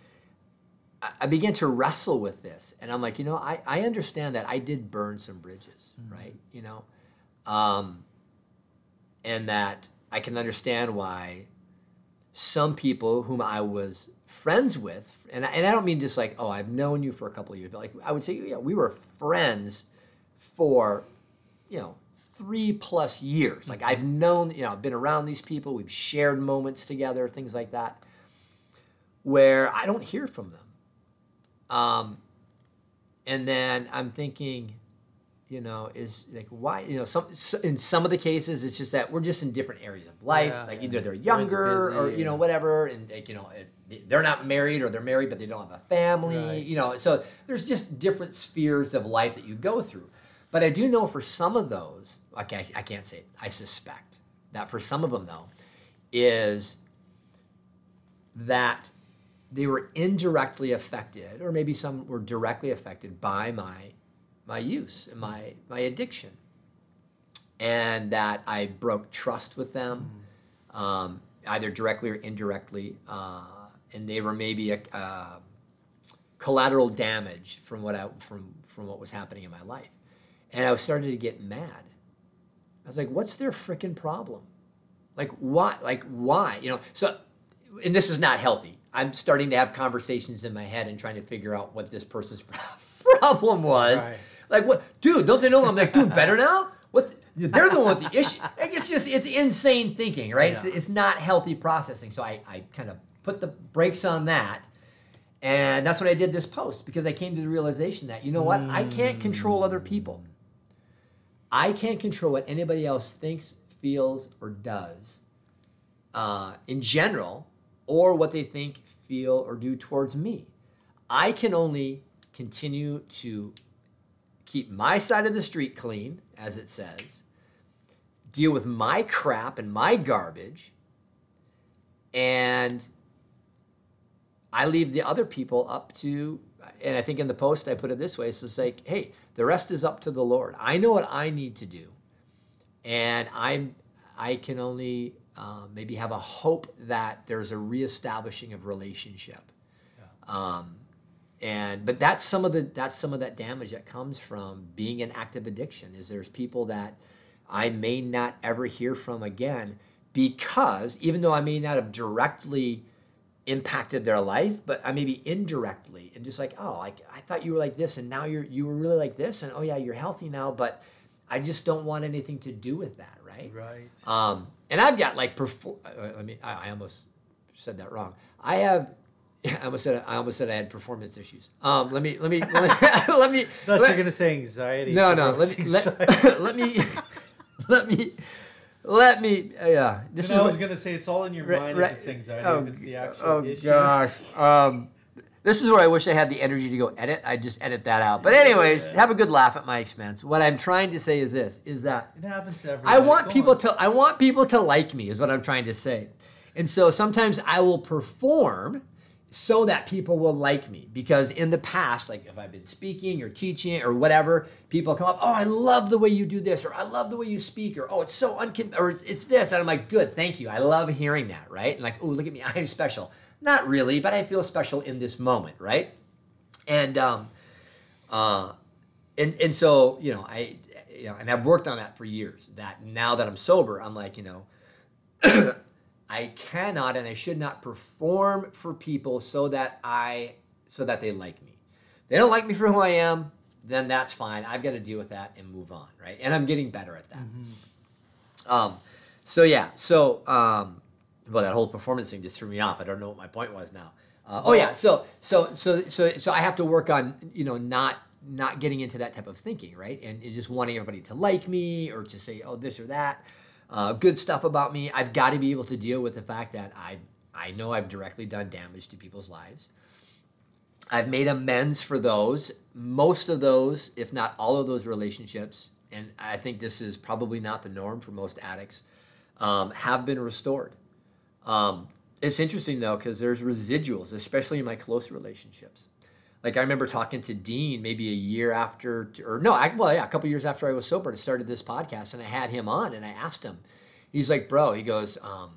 A: I- began to wrestle with this, and I'm like, you know, I, I understand that I did burn some bridges, right? You know, um, and that I can understand why some people whom I was friends with, and I, and I don't mean just like, oh, I've known you for a couple of years, but like I would say, yeah, we were friends for, you know, three plus years. Like I've known, you know, I've been around these people, we've shared moments together, things like that, where I don't hear from them. Um, and then I'm thinking, you know, is like why you know some in some of the cases it's just that we're just in different areas of life.
B: Yeah,
A: like either they're younger or you know whatever, and like, you know it, they're not married or they're married but they don't have a family.
B: Right.
A: You know, so there's just different spheres of life that you go through. But I do know for some of those, okay, I can't say it. I suspect that for some of them though, is that they were indirectly affected, or maybe some were directly affected by my my use and my my addiction, and that I broke trust with them, um, either directly or indirectly, uh, and they were maybe a uh, collateral damage from what I from from what was happening in my life, and I was starting to get mad. I was like, "What's their freaking problem? Like why? Like why? You know?" So, and this is not healthy. I'm starting to have conversations in my head and trying to figure out what this person's problem was.
B: Right.
A: Like what, dude? Don't they know I'm like doing better now? What? They're the one with the issue. Like, it's just it's insane thinking, right? It's,
B: Yeah.
A: it's not healthy processing. So I I kind of put the brakes on that. And that's when I did this post because I came to the realization that, you know what? I can't control other people. I can't control what anybody else thinks, feels, or does uh, in general, or what they think, feel, or do towards me. I can only continue to keep my side of the street clean, as it says, deal with my crap and my garbage, and I leave the other people up to, and I think in the post I put it this way it's just like, hey, the rest is up to the Lord. I know what I need to do. And I'm, I can only uh, maybe have a hope that there's a reestablishing of relationship. Um, and but that's some of the that's some of that damage that comes from being an active addiction is there's people that I may not ever hear from again because even though I may not have directly impacted their life, but I maybe indirectly and just like, oh, like I thought you were like this and now you're you were really like this and oh yeah, you're healthy now, but I just don't want anything to do with that, right?
B: Right.
A: Um, and I've got like perform. I mean, I, I almost said that wrong. I have. I almost said I almost said I had performance issues. Um, let me let me let me let me.
B: thought
A: let-
B: you're gonna say anxiety.
A: no, no. Let me let, let me let me let me. uh, yeah, this
B: And
A: is
B: I was
A: what-
B: gonna say it's all in your
A: Right,
B: mind
A: right.
B: if it's anxiety,
A: Oh,
B: if it's the actual
A: oh
B: issue.
A: gosh. Um, this is where I wish I had the energy to go edit. I just edit that out. But anyways, have a good laugh at my expense. What I'm trying to say is this: is that
B: It happens to everybody.
A: I want
B: Go
A: people
B: on.
A: to I want people to like me is what I'm trying to say. And so sometimes I will perform so that people will like me because in the past like if I've been speaking or teaching or whatever, people come up, "Oh, I love the way you do this," or "I love the way you speak," or "Oh, it's so uncon or it's, it's this." And I'm like, "Good, thank you. I love hearing that." Right? And like, "Oh, look at me. I'm special." Not really, but I feel special in this moment, right? And um uh and and so you know I you know and I've worked on that for years. That now that I'm sober, I'm like you know I cannot and I should not perform for people so that I so that they like me. They don't like me for who I am, then that's fine. I've got to deal with that and move on, right? And I'm getting better at that. Um, so yeah, so um, well, that whole performance thing just threw me off. I don't know what my point was now. Uh, oh yeah, so so so so so I have to work on you know not not getting into that type of thinking, right? And just wanting everybody to like me or to say oh this or that. Uh, good stuff about me. I've got to be able to deal with the fact that I I know I've directly done damage to people's lives. I've made amends for those. Most of those, if not all of those relationships, and I think this is probably not the norm for most addicts, um, have been restored. Um, it's interesting though because there's residuals, especially in my close relationships. Like I remember talking to Dean maybe a year after, or no, I, well, yeah, a couple years after I was sober and started this podcast, and I had him on, and I asked him. He's like, "Bro," he goes, um,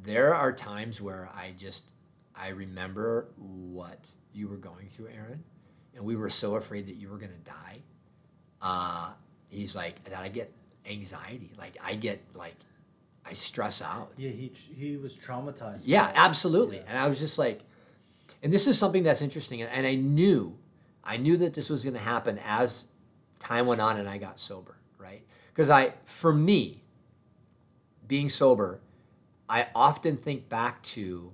A: "There are times where I just I remember what you were going through, Aaron, and we were so afraid that you were gonna die. Uh, he's like, that I get anxiety, like I get like, I stress out.
B: Yeah, he he was traumatized.
A: Yeah, absolutely. Yeah. And I was just like, and this is something that's interesting, and I knew, I knew that this was gonna happen as time went on and I got sober, right? Because I, for me, being sober, I often think back to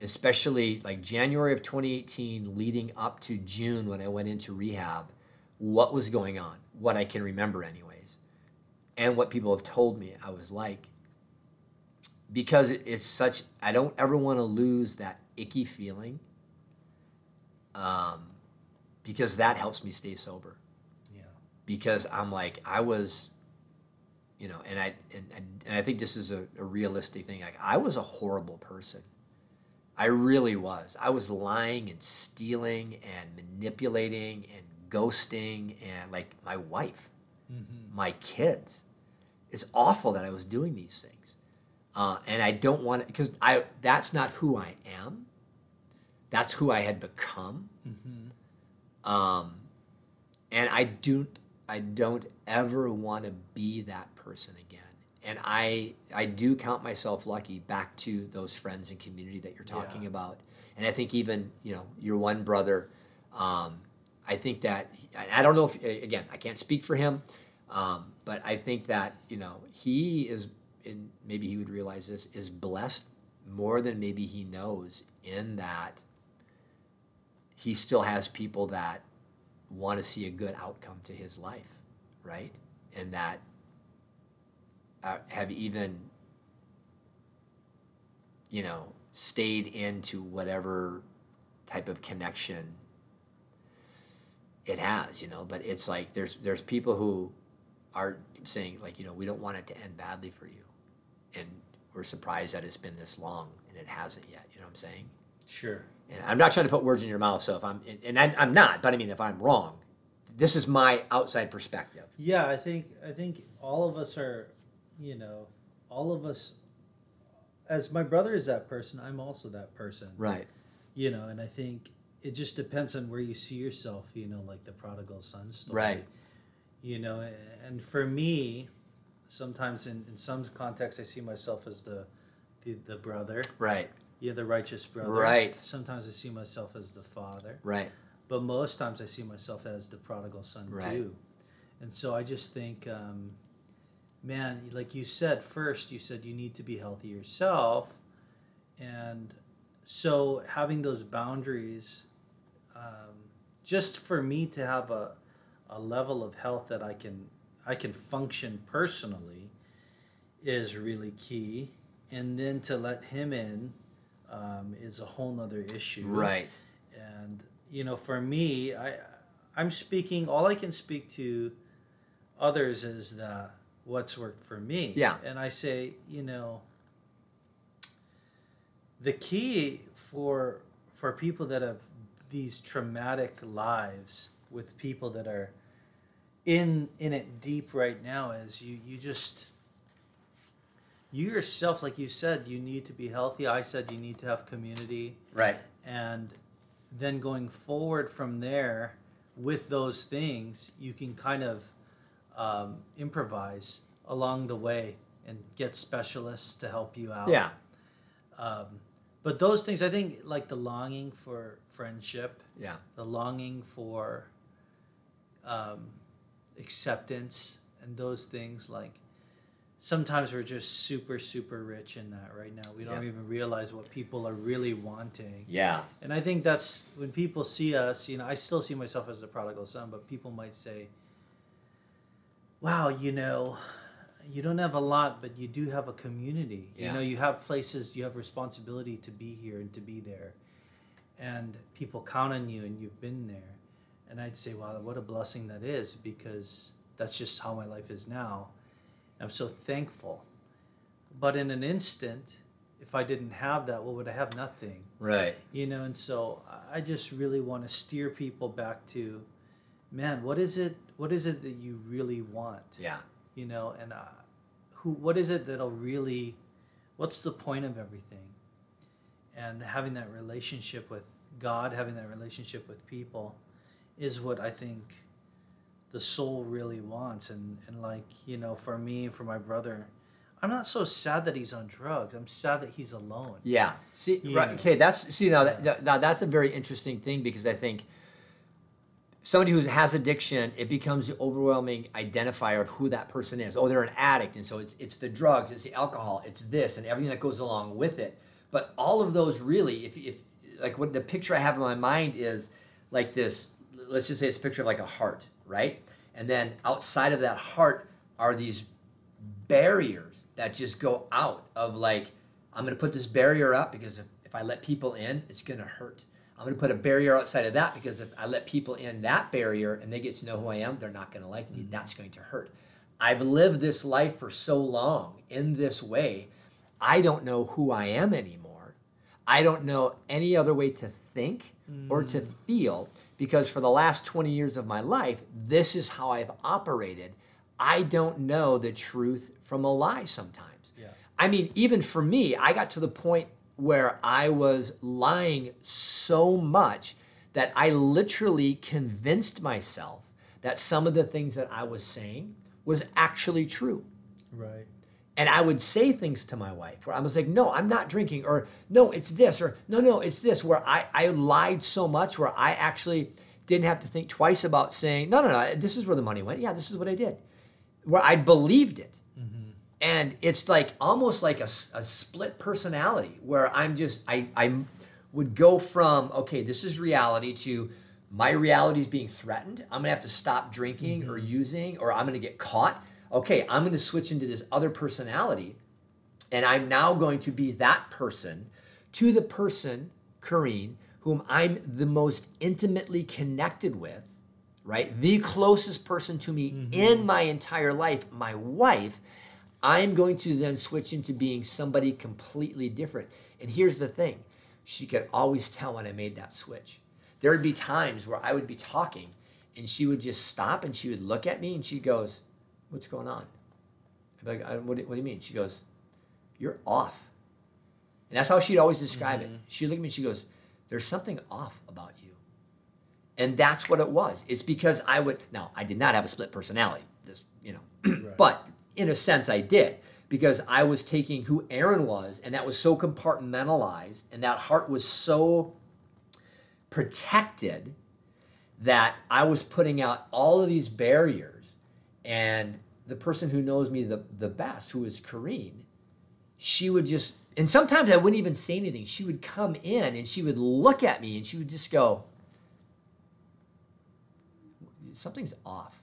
A: especially like January of 2018 leading up to June when I went into rehab, what was going on, what I can remember, anyways, and what people have told me I was like. Because it's such, I don't ever want to lose that icky feeling um, because that helps me stay sober.
B: Yeah.
A: Because I'm like, I was, you know, and I, and, and I think this is a, a realistic thing. Like, I was a horrible person I really was. I was lying and stealing and manipulating and ghosting and like my wife, mm-hmm. my kids. It's awful that I was doing these things. Uh, and I don't want it because I that's not who I am. That's who I had become. Mm-hmm. Um, and I don't I don't ever want to be that person again and I I do count myself lucky back to those friends and community that you're talking yeah. about. And I think even you know your one brother, um, I think that I don't know if again I can't speak for him, um, but I think that you know he is and maybe he would realize this is blessed more than maybe he knows in that he still has people that want to see a good outcome to his life, right? And that uh, have even you know stayed into whatever type of connection it has you know but it's like there's there's people who are saying like you know we don't want it to end badly for you and we're surprised that it's been this long and it hasn't yet you know what i'm saying
B: sure
A: and i'm not trying to put words in your mouth so if i'm and I, i'm not but i mean if i'm wrong this is my outside perspective
B: yeah i think i think all of us are you know, all of us, as my brother is that person, I'm also that person.
A: Right.
B: You know, and I think it just depends on where you see yourself, you know, like the prodigal son story.
A: Right.
B: You know, and for me, sometimes in, in some contexts, I see myself as the, the, the brother.
A: Right.
B: Yeah, the righteous brother.
A: Right.
B: Sometimes I see myself as the father.
A: Right.
B: But most times I see myself as the prodigal son right. too. And so I just think, um, man, like you said first, you said you need to be healthy yourself. And so having those boundaries, um, just for me to have a, a level of health that I can I can function personally is really key. And then to let him in um, is a whole nother issue.
A: Right.
B: And you know, for me, I I'm speaking all I can speak to others is the what's worked for me.
A: Yeah.
B: And I say, you know, the key for for people that have these traumatic lives with people that are in in it deep right now is you you just you yourself like you said you need to be healthy i said you need to have community
A: right
B: and then going forward from there with those things you can kind of um, improvise along the way and get specialists to help you out.
A: Yeah.
B: Um, but those things, I think, like the longing for friendship,
A: yeah,
B: the longing for um, acceptance, and those things, like sometimes we're just super, super rich in that right now. We don't yeah. even realize what people are really wanting.
A: Yeah.
B: And I think that's when people see us, you know, I still see myself as the prodigal son, but people might say, wow, you know, you don't have a lot, but you do have a community.
A: Yeah.
B: You know, you have places, you have responsibility to be here and to be there. And people count on you and you've been there. And I'd say, wow, what a blessing that is because that's just how my life is now. I'm so thankful. But in an instant, if I didn't have that, what would I have? Nothing.
A: Right.
B: You know, and so I just really want to steer people back to, man, what is it? What is it that you really want?
A: Yeah.
B: you know and uh, who what is it that'll really what's the point of everything and having that relationship with god having that relationship with people is what i think the soul really wants and and like you know for me and for my brother i'm not so sad that he's on drugs i'm sad that he's alone
A: Yeah. See, right. Okay. That's see now. That, that- now that's a very interesting thing because I think somebody who has addiction, it becomes the overwhelming identifier of who that person is. Oh, they're an addict, and so it's it's the drugs, it's the alcohol, it's this, and everything that goes along with it. But all of those really, if if like what the picture I have in my mind is like this. Let's just say it's a picture of like a heart, right? And then outside of that heart are these barriers that just go out of like i'm going to put this barrier up because if, if i let people in it's going to hurt. I'm going to put a barrier outside of that because if i let people in that barrier and they get to know who i am they're not going to like me. Mm-hmm. That's going to hurt. I've lived this life for so long in this way i don't know who i am anymore. I don't know any other way to think or to mm. feel because for the last 20 years of my life this is how i've operated I don't know the truth from a lie sometimes.
B: Yeah.
A: I mean, even for me, I got to the point where I was lying so much that I literally convinced myself that some of the things that I was saying was actually true.
B: right
A: And I would say things to my wife where I was like, no, I'm not drinking, or no, it's this, or no, no, it's this, where I, I lied so much where I actually didn't have to think twice about saying, no, no, no, this is where the money went. Yeah, this is what I did. Where I believed it. Mm-hmm. And it's like almost like a, a split personality where I'm just, I, I would go from, okay, this is reality to my reality is being threatened. I'm gonna have to stop drinking or mm-hmm. using, or I'm gonna get caught. Okay, I'm gonna switch into this other personality. And I'm now going to be that person to the person, Kareen, whom I'm the most intimately connected with, right? The closest person to me mm-hmm. in my entire life, my wife. I'm going to then switch into being somebody completely different. And here's the thing she could always tell when I made that switch. There would be times where I would be talking and she would just stop and she would look at me and she goes, What's going on? I'd be like, "I- what, do, what do you mean? She goes, You're off. And that's how she'd always describe it. Mm-hmm. She'd look at me and she goes, There's something off about you. And that's what it was. It's because I would, now, I did not have a split personality, just, you know, but in a sense I did because I was taking who Aaron was and that was so compartmentalized and that heart was so protected that I was putting out all of these barriers. And the person who knows me the, the best, who is Kareen, she would just, and sometimes I wouldn't even say anything. She would come in and she would look at me and she would just go, Something's off.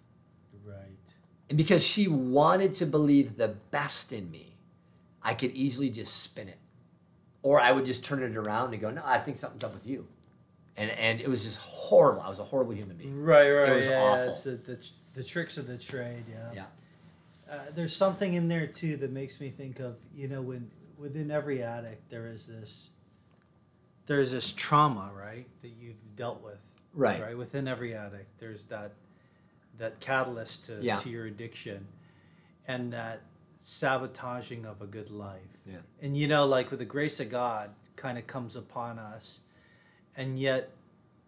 B: right
A: And because she wanted to believe the best in me, I could easily just spin it. Or I would just turn it around and go, No, I think something's up with you. And, and it was just horrible. I was a horrible human being.
B: right right It
A: was
B: yeah, yeah,
A: awful.
B: it's the, the, the tricks of the trade yeah
A: Yeah.
B: Uh, there's something in there too that makes me think of you know when within every addict there is this there's this trauma right that you've dealt with
A: Right.
B: right within every addict there's that that catalyst to,
A: Yeah.
B: to your addiction and that sabotaging of a good life
A: Yeah.
B: and you know like with the grace of god kind of comes upon us and yet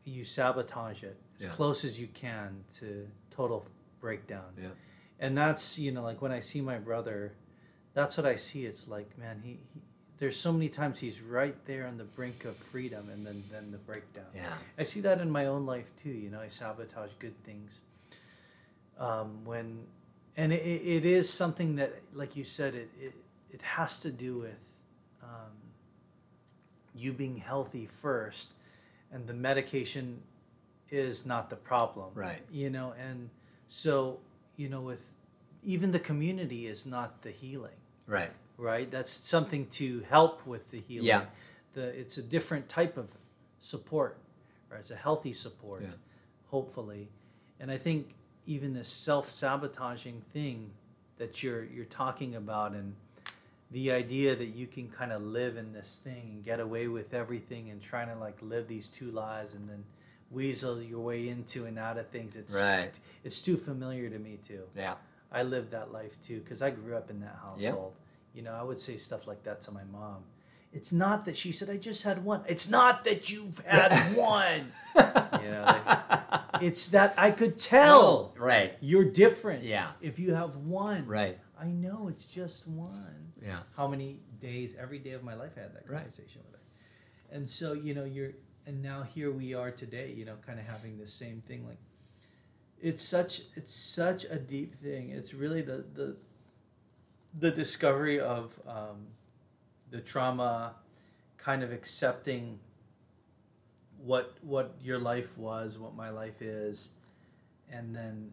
B: you sabotage it as
A: Yeah.
B: close as you can to total breakdown
A: Yeah.
B: And that's you know like when i see my brother that's what i see it's like man he, he there's so many times he's right there on the brink of freedom and then then the breakdown
A: Yeah.
B: i see that in my own life too you know i sabotage good things um, when and it, it is something that like you said it it, it has to do with um, you being healthy first and the medication is not the problem
A: Right.
B: you know and so you know with even the community is not the healing,
A: Right.
B: right? That's something to help with the healing.
A: Yeah.
B: The it's a different type of support, right? It's a healthy support,
A: Yeah.
B: hopefully. And I think even this self-sabotaging thing that you're you're talking about and the idea that you can kind of live in this thing and get away with everything and trying to like live these two lives and then weasel your way into and out of things it's
A: Right.
B: it's too familiar to me too
A: Yeah.
B: I lived that life too because i grew up in that household you know i would say stuff like that to my mom it's not that she said i just had one it's not that you've had one you know like, it's that i could tell oh,
A: Right.
B: you're different
A: Yeah.
B: if you have one
A: Right.
B: i know it's just one
A: Yeah.
B: how many days every day of my life I had that
A: Right.
B: conversation with her. And so, you know, you're and now here we are today, you know, kind of having the same thing like it's such it's such a deep thing. It's really the the the discovery of um, the trauma kind of accepting what what your life was, what my life is, and then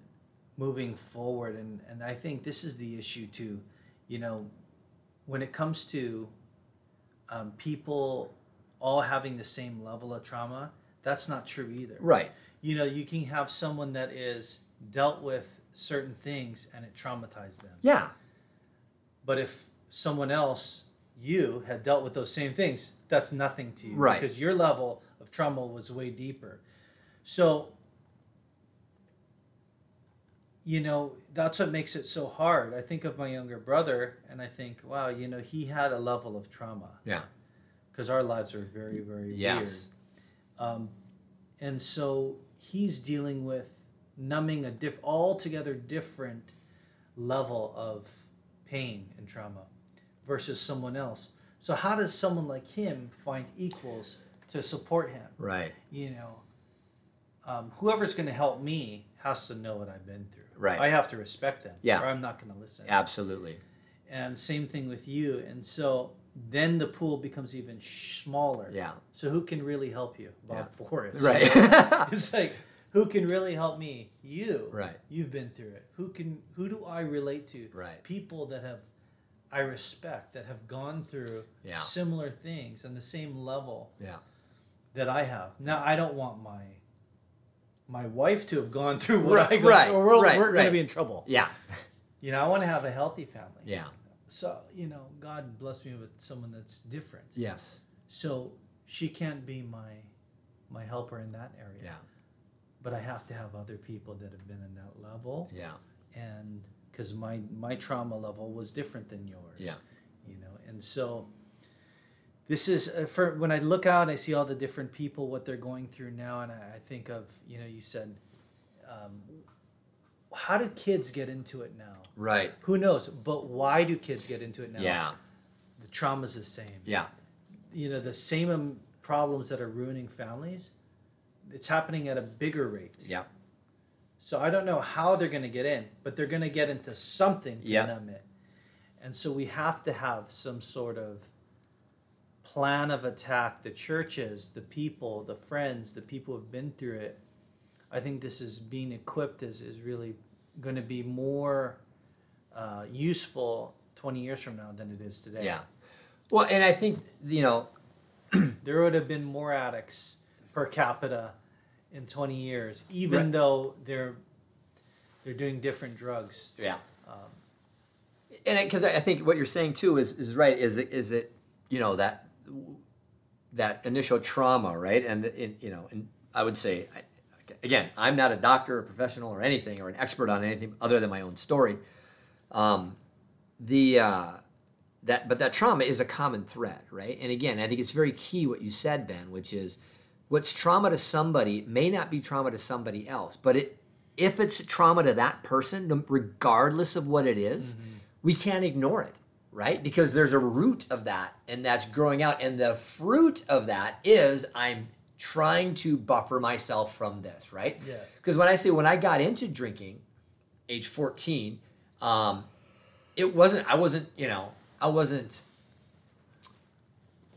B: moving forward and and I think this is the issue too. You know, when it comes to um, people all having the same level of trauma, that's not true either.
A: Right.
B: You know, you can have someone that is dealt with certain things and it traumatized them.
A: Yeah.
B: But if someone else, you, had dealt with those same things, that's nothing to you.
A: Right.
B: Because your level of trauma was way deeper. So, you know, that's what makes it so hard. I think of my younger brother and I think, wow, you know, he had a level of trauma.
A: Yeah.
B: Because our lives are very, very
A: Yes.
B: weird. Um, and so he's dealing with numbing a diff altogether different level of pain and trauma versus someone else. So how does someone like him find equals to support him?
A: Right.
B: You know, um, whoever's going to help me has to know what I've been through.
A: Right.
B: I have to respect them.
A: Yeah.
B: Or I'm not going to listen.
A: Absolutely.
B: And same thing with you. And so then the pool becomes even smaller.
A: Yeah.
B: So who can really help you? Bob
A: Yeah.
B: Forrest.
A: Right.
B: it's like who can really help me? You.
A: Right.
B: You've been through it. Who can who do I relate to?
A: Right.
B: People that have I respect that have gone through
A: Yeah.
B: similar things on the same level
A: yeah.
B: that I have. Now I don't want my my wife to have gone through what
A: Right,
B: I go
A: right,
B: or we're,
A: right,
B: we're
A: right.
B: gonna be in trouble.
A: Yeah.
B: You know, I want to have a healthy family.
A: Yeah.
B: So, you know, God blessed me with someone that's different.
A: Yes.
B: So she can't be my my helper in that area.
A: Yeah.
B: But I have to have other people that have been in that level
A: Yeah.
B: and because my my trauma level was different than yours.
A: Yeah.
B: You know, and so this is uh, for when I look out, I see all the different people what they're going through now, and I, I think of you know you said, um, how do kids get into it now?
A: Right.
B: Who knows? But why do kids get into it now?
A: Yeah.
B: The trauma's the same.
A: Yeah.
B: You know, the same problems that are ruining families, it's happening at a bigger rate.
A: Yeah.
B: So I don't know how they're going to get in, but they're going to get into something to
A: Yeah.
B: numb it. And so we have to have some sort of plan of attack. The churches, the people, the friends, the people who've been through it. I think this is being equipped is, is really going to be more uh, useful 20 years from now than it is today.
A: Yeah. Well, and I think you know.
B: There would have been more addicts per capita in 20 years, even
A: Right.
B: though they're they're doing different drugs.
A: Yeah.
B: Um,
A: and because I I think what you're saying too is is right. Is it is it you know that that initial trauma, right? And the- it, you know, and I would say I, again, I'm not a doctor, or professional, or anything, or an expert on anything other than my own story. Um, the uh, that but that trauma is a common thread, right? And again, I think it's very key what you said, Ben, which is what's trauma to somebody may not be trauma to somebody else, but it if it's trauma to that person, regardless of what it is, we can't ignore it, right? Because there's a root of that, and that's growing out, and the fruit of that is I'm trying to buffer myself from this, right?
B: Yeah.
A: Because when I say when I got into drinking, age 14, um, it wasn't, I wasn't, you know, I wasn't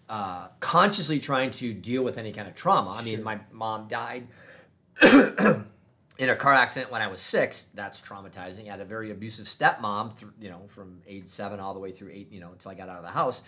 A: uh, consciously trying to deal with any kind of trauma. I mean,
B: Sure.
A: my mom died in a car accident when I was six. That's traumatizing. I had a very abusive stepmom, th- you know, from age seven all the way through eight, you know, until I got out of the house,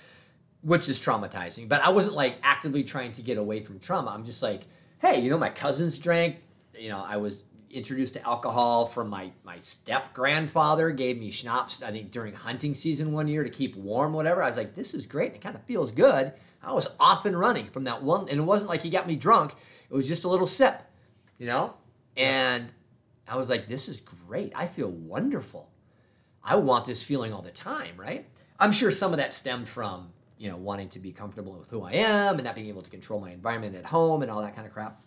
A: which is traumatizing. But I wasn't like actively trying to get away from trauma. I'm just like, hey, you know, my cousins drank. You know, I was introduced to alcohol from my my step grandfather. Gave me schnapps. I think during hunting season one year to keep warm, whatever. I was like, this is great. It kind of feels good. I was off and running from that one, and it wasn't like he got me drunk. It was just a little sip, you know. And I was like, this is great. I feel wonderful. I want this feeling all the time, right? I'm sure some of that stemmed from, you know, wanting to be comfortable with who I am and not being able to control my environment at home and all that kind of crap.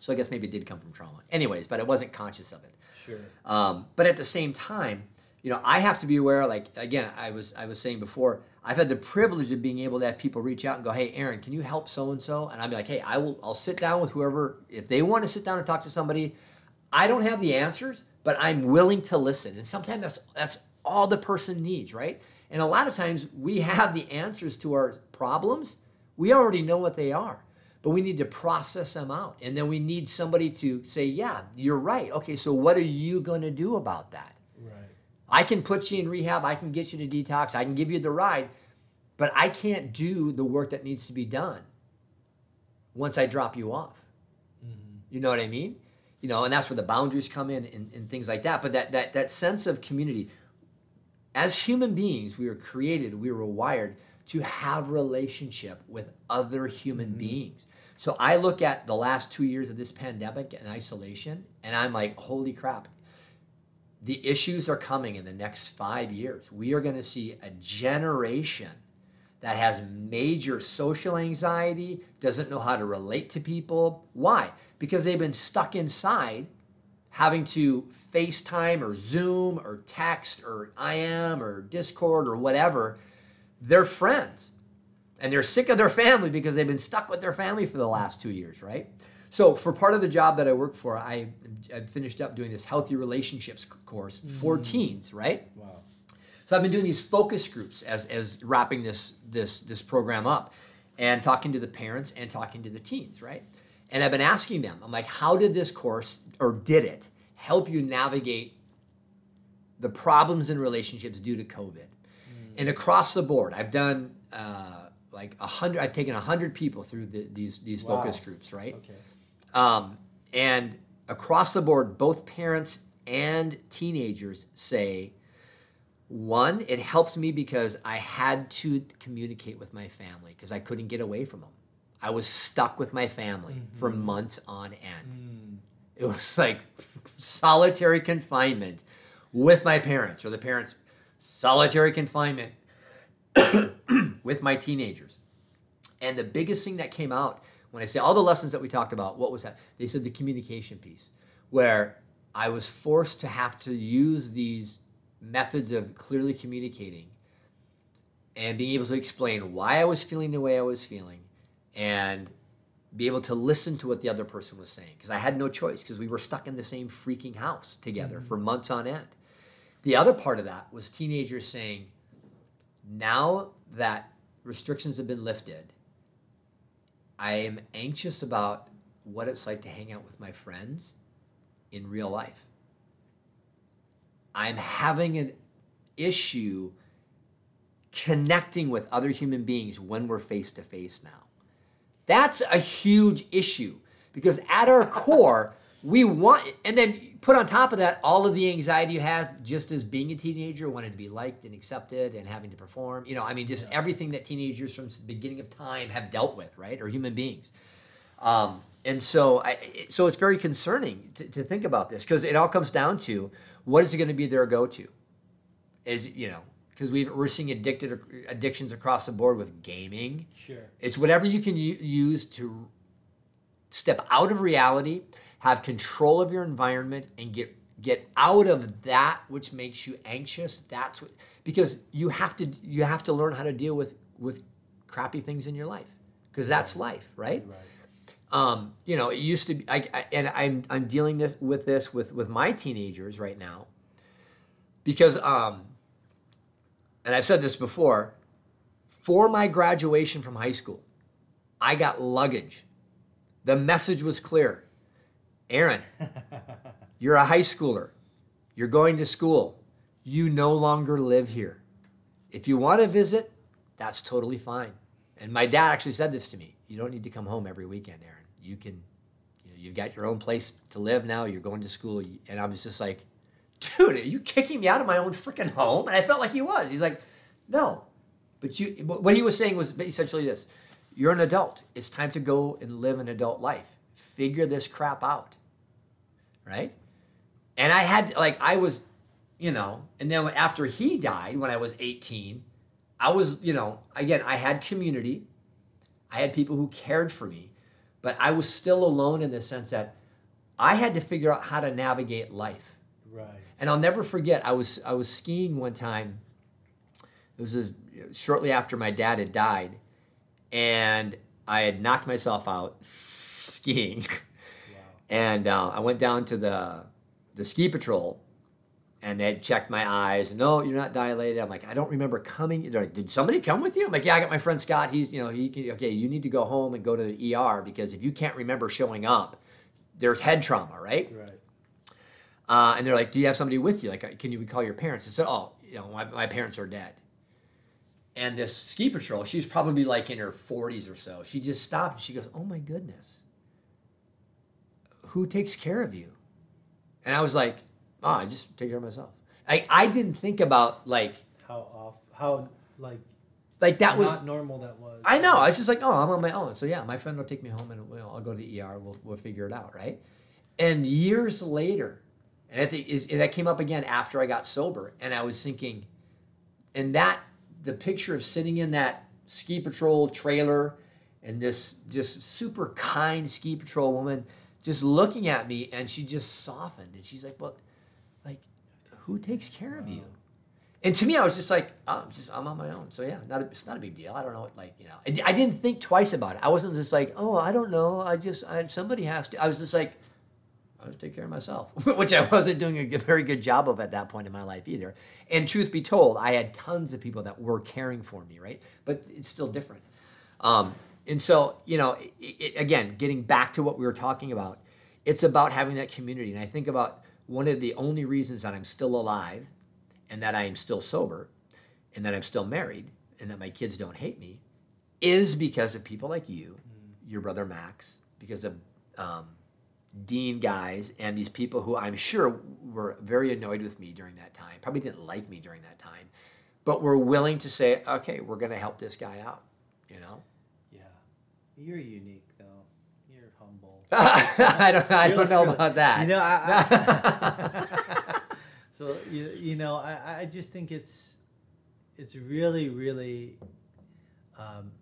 A: So I guess maybe it did come from trauma. Anyways, but I wasn't conscious of it.
B: Sure.
A: Um, but at the same time, you know, I have to be aware. Like again, I was I was saying before, I've had the privilege of being able to have people reach out and go, "Hey, Aaron, can you help so and so?" And I'll be like, "Hey, I will. I'll sit down with whoever if they want to sit down and talk to somebody. I don't have the answers, but I'm willing to listen. And sometimes that's that's all the person needs, right? And a lot of times we have the answers to our problems. We already know what they are, but we need to process them out. And then we need somebody to say, "Yeah, you're right. Okay, so what are you going to do about that?"
B: Right.
A: I can put you in rehab, I can get you to detox, I can give you the ride, but I can't do the work that needs to be done once I drop you off. Mm-hmm. You know what I mean? You know, and that's where the boundaries come in and, and things like that. But that, that that sense of community, as human beings, we were created, we were wired to have relationship with other human mm-hmm. beings. So I look at the last two years of this pandemic and isolation, and I'm like, holy crap, the issues are coming in the next five years. We are going to see a generation that has major social anxiety, doesn't know how to relate to people. Why? Because they've been stuck inside having to FaceTime or Zoom or text or IM or Discord or whatever their friends. And they're sick of their family because they've been stuck with their family for the last two years, right? So, for part of the job that I work for, I, I finished up doing this healthy relationships course mm. for teens, right?
B: Wow.
A: So I've been doing these focus groups as, as wrapping this, this, this program up and talking to the parents and talking to the teens, right? And I've been asking them, I'm like, how did this course, or did it, help you navigate the problems in relationships due to COVID? And across the board, I've done uh, like a hundred, I've taken a hundred people through the, these, these
B: Wow.
A: focus groups, right?
B: Okay.
A: Um, and across the board, both parents and teenagers say, one, it helped me because I had to communicate with my family because I couldn't get away from them. I was stuck with my family for months on end. It was like solitary confinement with my parents, or the parents, solitary confinement with my teenagers. And the biggest thing that came out when I say all the lessons that we talked about, what was that? They said the communication piece, where I was forced to have to use these methods of clearly communicating and being able to explain why I was feeling the way I was feeling and be able to listen to what the other person was saying because I had no choice because we were stuck in the same freaking house together mm-hmm. for months on end. The other part of that was teenagers saying, now that restrictions have been lifted, I am anxious about what it's like to hang out with my friends in real life. I'm having an issue connecting with other human beings when we're face to face now. That's a huge issue because at our core, we want, and then put on top of that all of the anxiety you have just as being a teenager, wanting to be liked and accepted and having to perform. You know, I mean, just everything that teenagers from the beginning of time have dealt with, right? Or human beings. Um, and so, I, so it's very concerning to, to think about this because it all comes down to what is it going to be their go-to? Is you know because we we're seeing addicted addictions across the board with gaming.
B: Sure.
A: It's whatever you can u- use to step out of reality, have control of your environment, and get get out of that which makes you anxious. That's what because you have to you have to learn how to deal with with crappy things in your life because that's life, right?
B: Right.
A: um, you know, it used to be, I, I, and I'm, I'm dealing this, with this with, with my teenagers right now because, um, and I've said this before, for my graduation from high school, I got luggage. The message was clear. Aaron, you're a high schooler. You're going to school. You no longer live here. If you want to visit, that's totally fine. And my dad actually said this to me. You don't need to come home every weekend, Aaron. You can, you know, you've got your own place to live now. You're going to school. And I was just like, dude, are you kicking me out of my own freaking home? And I felt like he was. He's like, no. But you, what he was saying was essentially this you're an adult. It's time to go and live an adult life. Figure this crap out. Right? And I had, like, I was, you know, and then after he died when I was 18, I was, you know, again, I had community. I had people who cared for me, but I was still alone in the sense that I had to figure out how to navigate life.
B: Right.
A: And I'll never forget. I was I was skiing one time. It was this, shortly after my dad had died, and I had knocked myself out skiing, wow. and uh, I went down to the the ski patrol, and they had checked my eyes. No, you're not dilated. I'm like, I don't remember coming. They're like, did somebody come with you? I'm like, yeah, I got my friend Scott. He's, you know, he can, okay, you need to go home and go to the ER because if you can't remember showing up, there's head trauma, right?
B: Right.
A: Uh, and they're like, do you have somebody with you? Like, can you call your parents? I said, oh, you know, my, my parents are dead. And this ski patrol, she's probably like in her 40s or so. She just stopped and she goes, oh my goodness, who takes care of you? And I was like, oh, I just take care of myself. I, I didn't think about like
B: how off how like
A: like that was
B: not normal that was.
A: I know. I was just like, oh, I'm on my own. So yeah, my friend will take me home and we'll, I'll go to the ER. We'll, we'll figure it out, right? And years later, and I think is, that came up again after I got sober, and I was thinking, and that the picture of sitting in that ski patrol trailer, and this just super kind ski patrol woman just looking at me, and she just softened, and she's like, well like, who takes care of you? And to me, I was just like, oh, I'm just I'm on my own. So yeah, not a, it's not a big deal. I don't know what like you know. I, I didn't think twice about it. I wasn't just like, oh, I don't know. I just I, somebody has to. I was just like, I just take care of myself, which I wasn't doing a very good job of at that point in my life either. And truth be told, I had tons of people that were caring for me, right? But it's still different. Um, and so you know, it, it, again, getting back to what we were talking about, it's about having that community. And I think about one of the only reasons that I'm still alive and that I am still sober and that I'm still married and that my kids don't hate me is because of people like you, your brother Max, because of um, Dean guys and these people who I'm sure were very annoyed with me during that time, probably didn't like me during that time, but were willing to say, okay, we're going to help this guy out, you know?
B: Yeah. You're unique. Though. You're humble.
A: I don't. I don't know about that.
B: You know, I, I so you, you know, I, I just think it's it's really really. Um,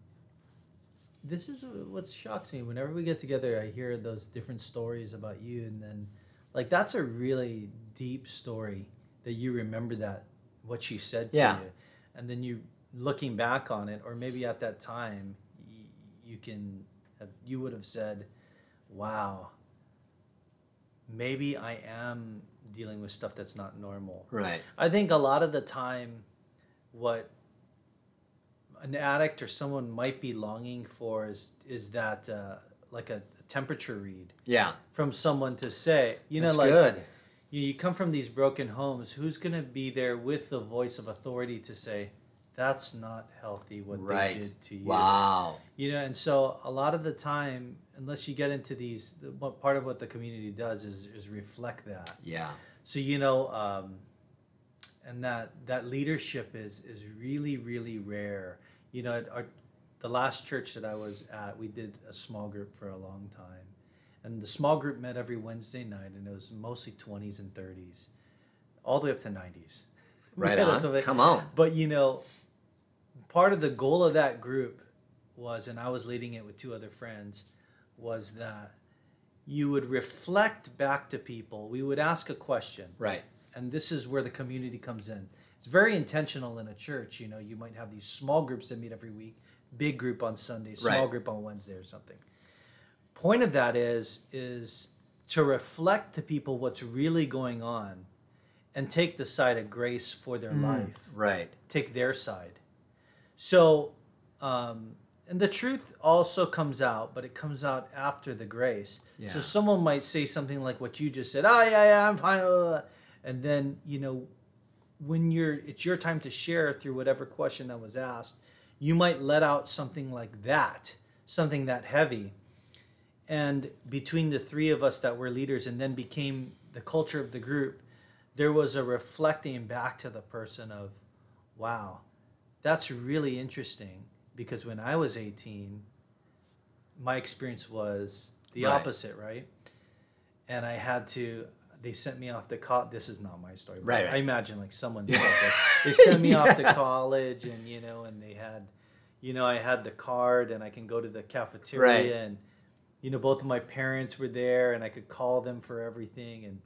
B: this is what shocks me. Whenever we get together, I hear those different stories about you, and then like that's a really deep story that you remember that what she said to
A: yeah.
B: you, and then you looking back on it, or maybe at that time, you, you can have, you would have said wow, maybe I am dealing with stuff that's not normal.
A: Right.
B: I think a lot of the time, what an addict or someone might be longing for is is that uh, like a, temperature read.
A: Yeah.
B: From someone to say, you
A: that's
B: know, like
A: good.
B: You, you come from these broken homes. Who's gonna be there with the voice of authority to say, that's not healthy what right. they did to you.
A: Wow.
B: You know, and so a lot of the time, unless you get into these, what part of what the community does is is reflect that.
A: Yeah.
B: So you know, um, and that that leadership is is really really rare. You know, our, the last church that I was at, we did a small group for a long time, and the small group met every Wednesday night, and it was mostly twenties and thirties, all the way up to nineties.
A: Right on. Come on.
B: But you know, part of the goal of that group was, and I was leading it with two other friends, was that you would reflect back to people. We would ask a question.
A: Right.
B: And this is where the community comes in. It's very intentional in a church. You know, you might have these small groups that meet every week, big group on Sunday, small
A: right.
B: group on Wednesday or something. Point of that is is to reflect to people what's really going on and take the side of grace for their mm, life.
A: Right.
B: Take their side. So, um, and the truth also comes out, but it comes out after the grace.
A: Yeah.
B: So someone might say something like what you just said. Oh yeah, yeah, I'm fine. uh," And then you know, when you're, it's your time to share through whatever question that was asked. You might let out something like that, something that heavy. And between the three of us that were leaders and then became the culture of the group, there was a reflecting back to the person of, wow, that's really interesting because when I was 18, my experience was the
A: Right.
B: opposite, right? And I had to, they sent me off to college. This is not my story.
A: Right, right.
B: I imagine like someone did. They sent me off to college and, you know, and they had, you know, I had the card and I can go to the cafeteria
A: Right.
B: and, you know, both of my parents were there and I could call them for everything. And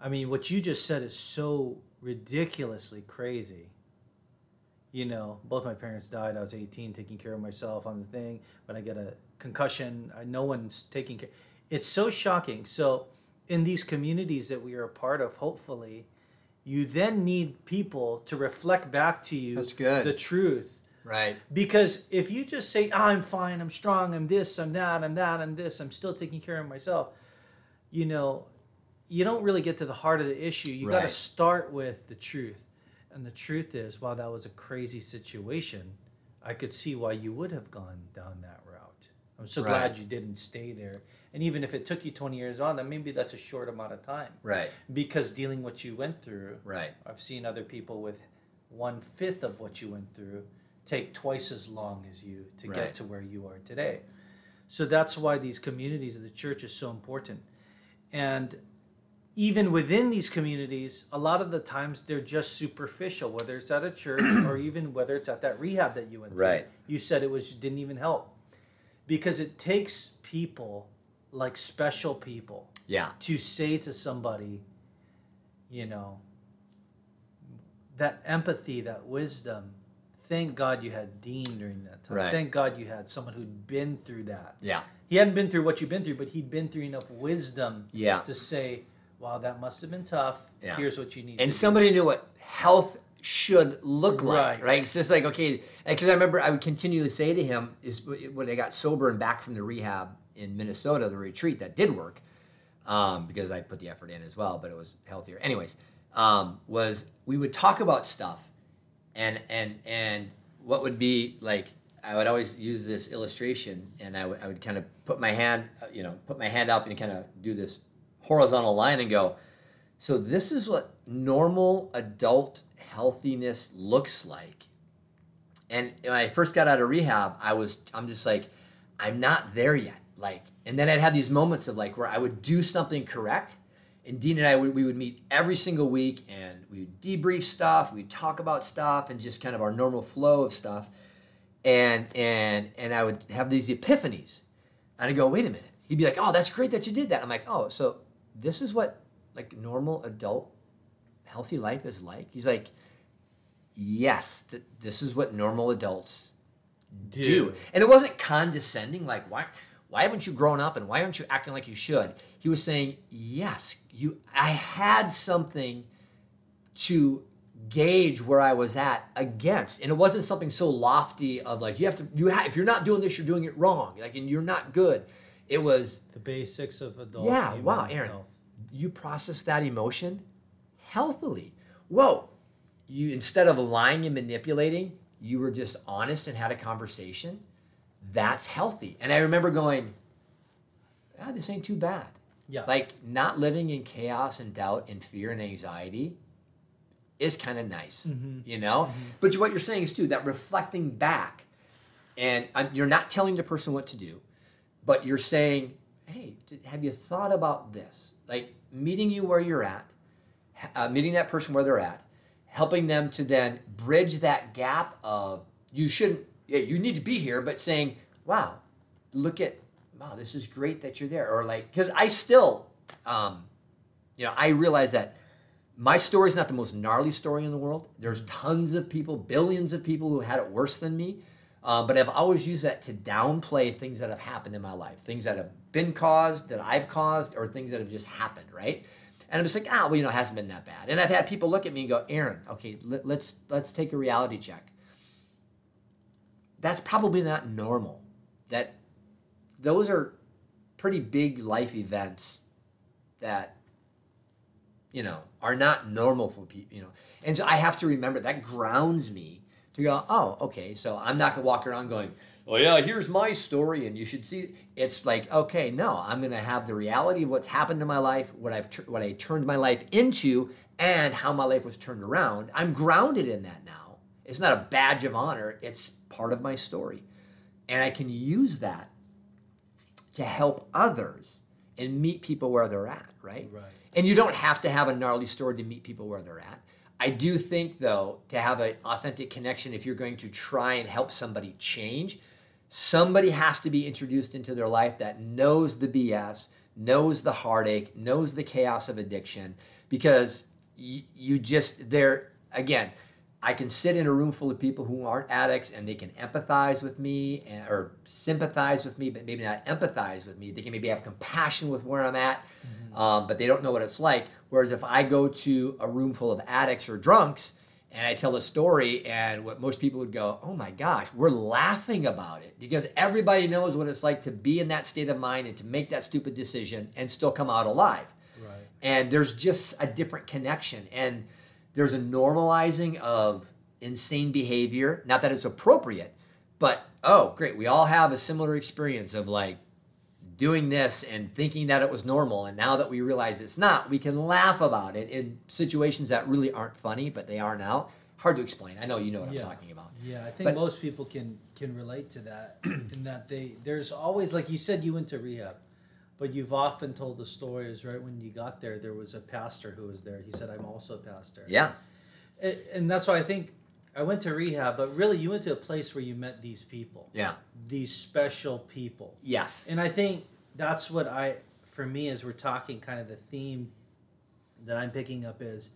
B: I mean, what you just said is so ridiculously crazy. You know, both my parents died. I was 18, taking care of myself on the thing. When I get a concussion, I, no one's taking care. It's so shocking. So, in these communities that we are a part of, hopefully, you then need people to reflect back to you
A: That's good.
B: the truth.
A: Right.
B: Because if you just say, "Ah, I'm fine, I'm strong, I'm this, I'm that, I'm that, I'm this, I'm still taking care of myself, you know, you don't really get to the heart of the issue. You got to start with the truth. And the truth is, while that was a crazy situation, I could see why you would have gone down that route. I'm so
A: Right.
B: glad you didn't stay there. And even if it took you 20 years on, then maybe that's a short amount of time.
A: Right.
B: Because dealing what you went through,
A: Right.
B: I've seen other people with one fifth of what you went through take twice as long as you to
A: Right.
B: get to where you are today. So that's why these communities of the church is so important. And even within these communities, a lot of the times they're just superficial, whether it's at a church or even whether it's at that rehab that you went to.
A: Right.
B: You said it was didn't even help. Because it takes people like special people
A: Yeah.
B: to say to somebody, you know, that empathy, that wisdom. Thank God you had Dean during that time.
A: Right.
B: Thank God you had someone who'd been through that.
A: Yeah.
B: He hadn't been through what you've been through, but he'd been through enough wisdom
A: Yeah.
B: to say, wow, that must have been tough.
A: Yeah.
B: Here's what you need
A: and somebody knew what health should look like,
B: Right.
A: right? It's just like okay, because I remember I would continually say to him is when I got sober and back from the rehab in Minnesota, the retreat that did work, um, because I put the effort in as well, but it was healthier. Anyways, um, was we would talk about stuff, and and and what would be like I would always use this illustration, and I would kind of put my hand, uh, you know, put my hand up and kind of do this horizontal line and go. So this is what normal adult healthiness looks like. And when I first got out of rehab, I was I'm just like I'm not there yet. Like and then I'd have these moments of like where I would do something correct and Dean and I would, we would meet every single week and we would debrief stuff, we'd talk about stuff and just kind of our normal flow of stuff. And and and I would have these epiphanies. And I'd go, wait a minute. He'd be like, oh, that's great that you did that. I'm like, oh, so this is what like normal adult healthy life is like? He's like, yes, th- this is what normal adults do.
B: Do.
A: And it wasn't condescending, like, why, why haven't you grown up and why aren't you acting like you should? He was saying, yes, you, I had something to gauge where I was at against. And it wasn't something so lofty of like, you have to, you ha- if you're not doing this, you're doing it wrong. Like, and you're not good. It was,
B: the basics of adult.
A: yeah, wow, Aaron,
B: health.
A: you process that emotion healthily. Whoa, you instead of lying and manipulating, you were just honest and had a conversation. That's healthy. And I remember going, ah, this ain't too bad.
B: Yeah.
A: Like not living in chaos and doubt and fear and anxiety is kind of nice, you know. But what you're saying is too that reflecting back, and um, you're not telling the person what to do, but you're saying, "Hey, have you thought about this?" Like meeting you where you're at, uh, meeting that person where they're at, helping them to then bridge that gap of you shouldn't, yeah, you need to be here, but saying, "Wow, look at, wow, this is great that you're there," or like, because I still, um, you know, I realize that my story is not the most gnarly story in the world. There's tons of people, billions of people who had it worse than me. Uh, but I've always used that to downplay things that have happened in my life, things that have been caused, that I've caused, or things that have just happened, right? And I'm just like, ah, well, you know, it hasn't been that bad. And I've had people look at me and go, Aaron, okay, let, let's let's take a reality check. That's probably not normal. That those are pretty big life events that you know are not normal for people you know. And so i have to remember that grounds me to go oh okay so i'm not to walk around going oh yeah here's my story and you should see it's like okay no i'm to have the reality of what's happened in my life what i've tr- what i turned my life into and how my life was turned around. I'm grounded in that now. It's not a badge of honor it's part of my story and i can use that to help others and meet people where they're at right
B: Right.
A: and you don't have to have a gnarly story to meet people where they're at. I do think, though, to have an authentic connection, if you're going to try and help somebody change, somebody has to be introduced into their life that knows the BS, knows the heartache, knows the chaos of addiction, because you, you just, they're, again, I can sit in a room full of people who aren't addicts and they can empathize with me and, or sympathize with me, but maybe not empathize with me. They can maybe have compassion with where I'm at, um, but they don't know what it's like. Whereas if I go to a room full of addicts or drunks and I tell a story, and what most people would go, oh my gosh, we're laughing about it because everybody knows what it's like to be in that state of mind and to make that stupid decision and still come out alive
B: Right.
A: and there's just a different connection and there's a normalizing of insane behavior not that it's appropriate but oh great we all have a similar experience of like doing this and thinking that it was normal and now that we realize it's not we can laugh about it in situations that really aren't funny but they are now hard to explain. I know you know what
B: Yeah.
A: i'm talking about.
B: Yeah, I think
A: But-
B: most people can can relate to that in that they there's always like you said you went to rehab, but you've often told the stories right when you got there there was a pastor who was there. He said I'm also a pastor.
A: yeah
B: And that's why I think I went to rehab, but really you went to a place where you met these people,
A: yeah
B: these special people.
A: yes
B: And I think that's what I, for me, as we're talking, kind of the theme that I'm picking up is,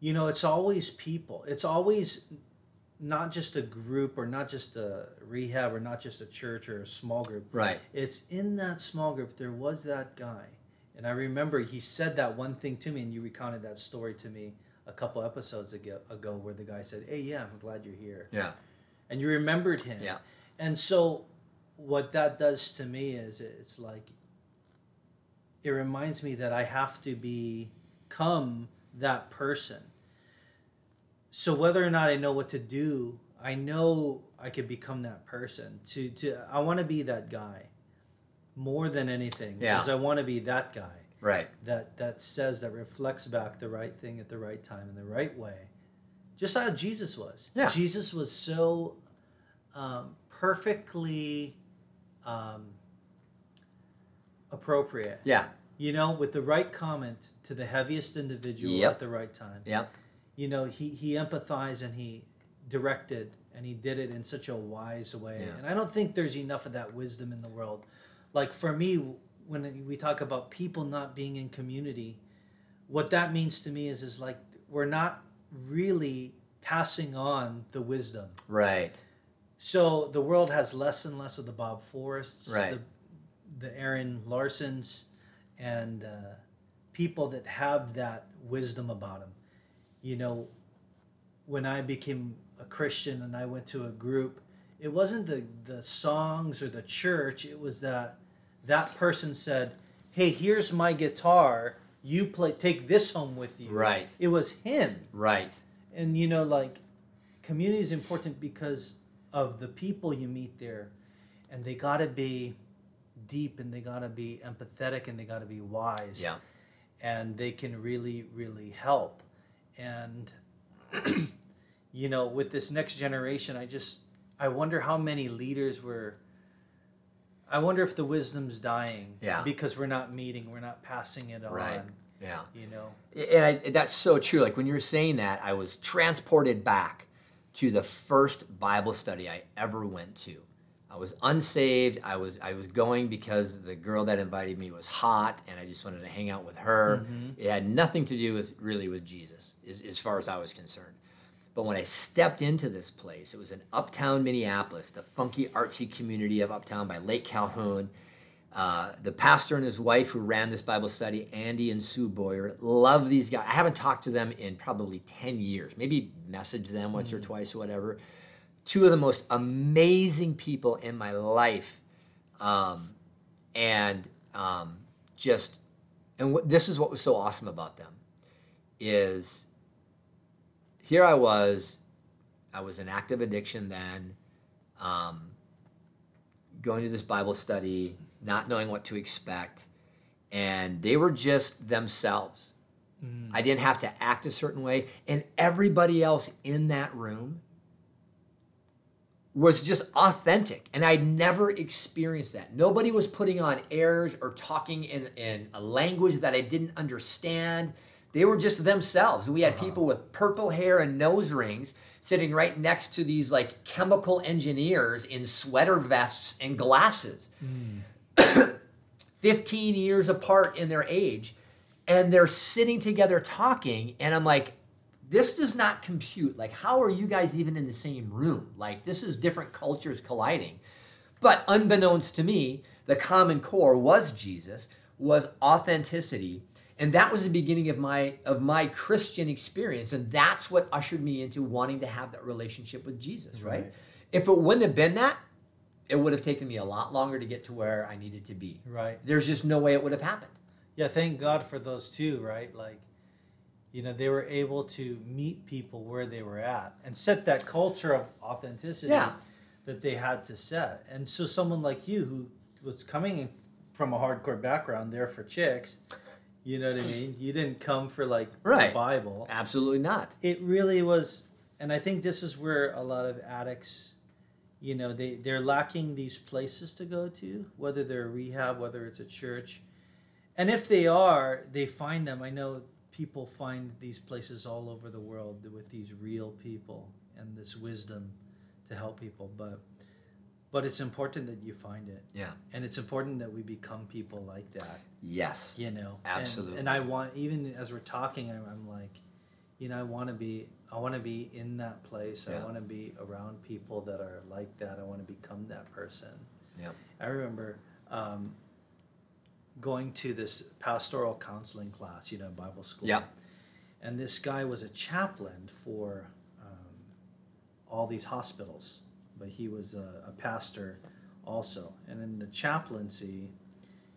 B: you know, it's always people. It's always not just a group or not just a rehab or not just a church or a small group.
A: right
B: It's in that small group, there was that guy. And I remember he said that one thing to me, and you recounted that story to me a couple episodes ago, ago where the guy said, Hey, yeah, I'm glad you're here.
A: yeah
B: And you remembered him.
A: yeah
B: And so, what that does to me is it's like, it reminds me that I have to become that person. So, whether or not I know what to do, I know I could become that person. To, to I want to be that guy more than anything.
A: Yeah.
B: Because I want to be that guy
A: right
B: that, that says, that reflects back the right thing at the right time in the right way. Just how Jesus was.
A: Yeah.
B: Jesus was so um, perfectly um, appropriate.
A: yeah
B: You know, with the right comment to the heaviest individual
A: Yep.
B: at the right time.
A: yeah
B: You know, he, he empathized and he directed and he did it in such a wise way.
A: Yeah.
B: And I don't think there's enough of that wisdom in the world. Like for me, when we talk about people not being in community, what that means to me is is like we're not really passing on the wisdom.
A: right
B: So the world has less and less of the Bob Forrests,
A: Right.
B: the, the Aaron Larsons, and uh, people that have that wisdom about them. You know, when I became a Christian and I went to a group, it wasn't the, the songs or the church, it was that that person said, Hey, here's my guitar. You play take this home with you.
A: Right.
B: It was him
A: right
B: and you know like community is important because of the people you meet there and they got to be deep and they got to be empathetic and they got to be wise
A: yeah
B: and they can really really help and you know with this next generation i just i wonder how many leaders were i wonder if the wisdom's dying
A: Yeah.
B: because we're not meeting we're not passing it on Right.
A: yeah
B: you know
A: and I, that's so true. Like when you were saying that, I was transported back to the first Bible study I ever went to. I was unsaved. I was I was going because the girl that invited me was hot, and I just wanted to hang out with her. It had nothing to do with really with Jesus, as, as far as I was concerned. But when I stepped into this place, it was in uptown Minneapolis, the funky artsy community of uptown by Lake Calhoun. Uh, the pastor and his wife who ran this Bible study, Andy and Sue Boyer, love these guys. I haven't talked to them in probably 10 years, maybe messaged them once or twice or whatever. Two of the most amazing people in my life, um, and um, just and what, this is what was so awesome about them is here I was, I was in active addiction then, um, going to this Bible study, not knowing what to expect, and they were just themselves. I didn't have to act a certain way, and everybody else in that room was just authentic and i'd never experienced that. Nobody was putting on airs or talking in, in a language that i didn't understand. They were just themselves. We had uh-huh. people with purple hair and nose rings sitting right next to these like chemical engineers in sweater vests and glasses. Hmm. 15 years apart in their age and they're sitting together talking and i'm like this does not compute like how are you guys even in the same room like this is different cultures colliding but unbeknownst to me the common core was jesus was authenticity and that was the beginning of my of my christian experience and that's what ushered me into wanting to have that relationship with jesus right,
B: Right.
A: if it wouldn't have been that it would have taken me a lot longer to get to where i needed to be
B: Right.
A: there's just no way it would have happened
B: Yeah, thank God for those two, right? Like, you know, they were able to meet people where they were at and set that culture of authenticity
A: Yeah.
B: that they had to set. And so, someone like you who was coming from a hardcore background there for chicks, you know what I mean? You didn't come for like
A: Right.
B: the Bible.
A: absolutely not
B: It really was, and I think this is where a lot of addicts, you know, they they're lacking these places to go to, whether they're rehab, whether it's a church, and if they are, they find them. I know people find these places all over the world with these real people and this wisdom to help people, but. But it's important that you find it,
A: yeah.
B: And it's important that we become people like that.
A: Yes.
B: You know?
A: Absolutely.
B: and, i want even as we're talking I'm, I'm like you know i want to be i want to be in that place.
A: Yeah.
B: i want to be around people that are like that. I want to become that person.
A: Yeah.
B: I remember um, going to this pastoral counseling class you know bible school
A: Yeah.
B: and this guy was a chaplain for um, all these hospitals but he was a, a pastor also and in the chaplaincy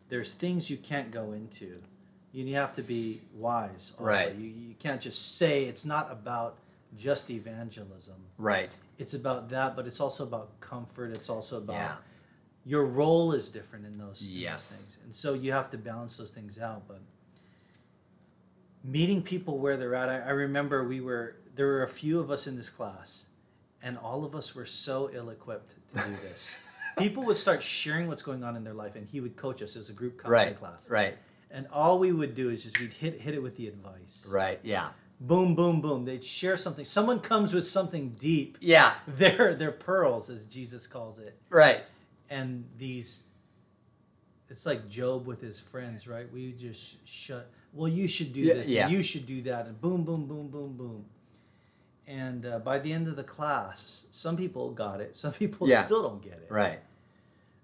B: there's things you can't go into you have to be wise also.
A: Right.
B: you, you can't just say it's not about just evangelism
A: right
B: it's about that but it's also about comfort it's also about
A: Yeah.
B: Your role is different in those, in those things. And so you have to balance those things out but meeting people where they're at I, I remember we were there were a few of us in this class and all of us were so ill-equipped to do this. People would start sharing what's going on in their life and he would coach us as a group counseling
A: right
B: class.
A: right.
B: And all we would do is just we'd hit hit it with the advice.
A: Right yeah.
B: Boom boom boom. They'd share something. Someone comes with something deep.
A: Yeah.
B: They're they're pearls as jesus calls it.
A: Right
B: and these it's like Job with his friends right? We just shut well you should do
A: Yeah,
B: this
A: yeah.
B: you should do that and boom boom boom boom boom. And uh, by the end of the class some people got it some people
A: Yeah.
B: still don't get it.
A: Right.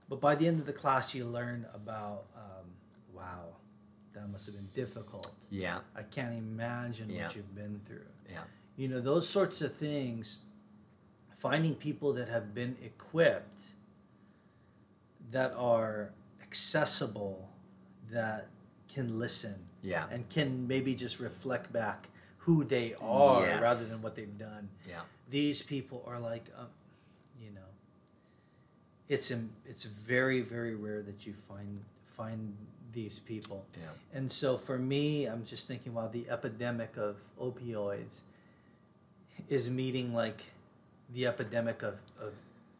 B: But by the end of the class you learn about um, wow that must have been difficult.
A: Yeah.
B: I can't imagine what you've been through.
A: Yeah.
B: You know those sorts of things finding people that have been equipped that are accessible that can listen
A: yeah.
B: and can maybe just reflect back who they are
A: Yes.
B: rather than what they've done.
A: Yeah.
B: These people are like um, you know it's it's very very rare that you find find these people.
A: Yeah.
B: And so for me, I'm just thinking, wow, the epidemic of opioids is meeting like the epidemic of, of,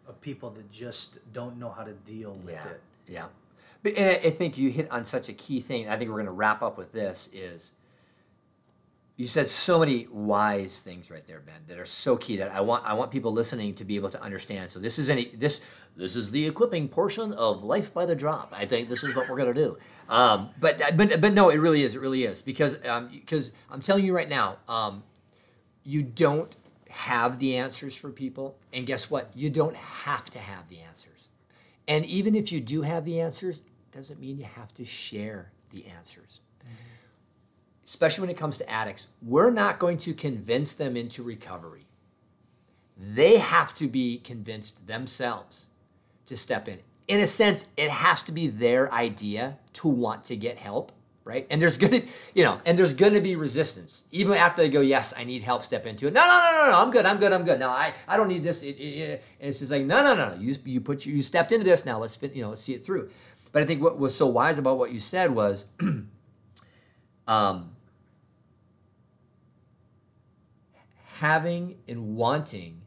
B: of people that just don't know how to deal with
A: yeah.
B: it.
A: yeah. But and I, I think you hit on such a key thing i think we're going to wrap up with this is you said so many wise things right there ben that are so key that i want i want people listening to be able to understand. So this is any this this is the equipping portion of life by the drop. I think this is what we're going to do. Um, but but but no it really is it really is. Because um, because i'm telling you right now um, you don't have the answers for people and guess what? You don't have to have the answers. And even if you do have the answers doesn't mean you have to share the answers. Mm-hmm. Especially when it comes to addicts we're not going to convince them into recovery. They have to be convinced themselves to step in. In a sense, it has to be their idea to want to get help, right? And there's gonna, you know, and there's gonna be resistance even after they go, yes, I need help. Step into it. No, no, no, no, no. I'm good. I'm good. I'm good. No, I, I don't need this. It, it, it- and it's just like, no, no, no, no. You, you put you stepped into this. Now let's fit. You know, let's see it through. But I think what was so wise about what you said was, um, having and wanting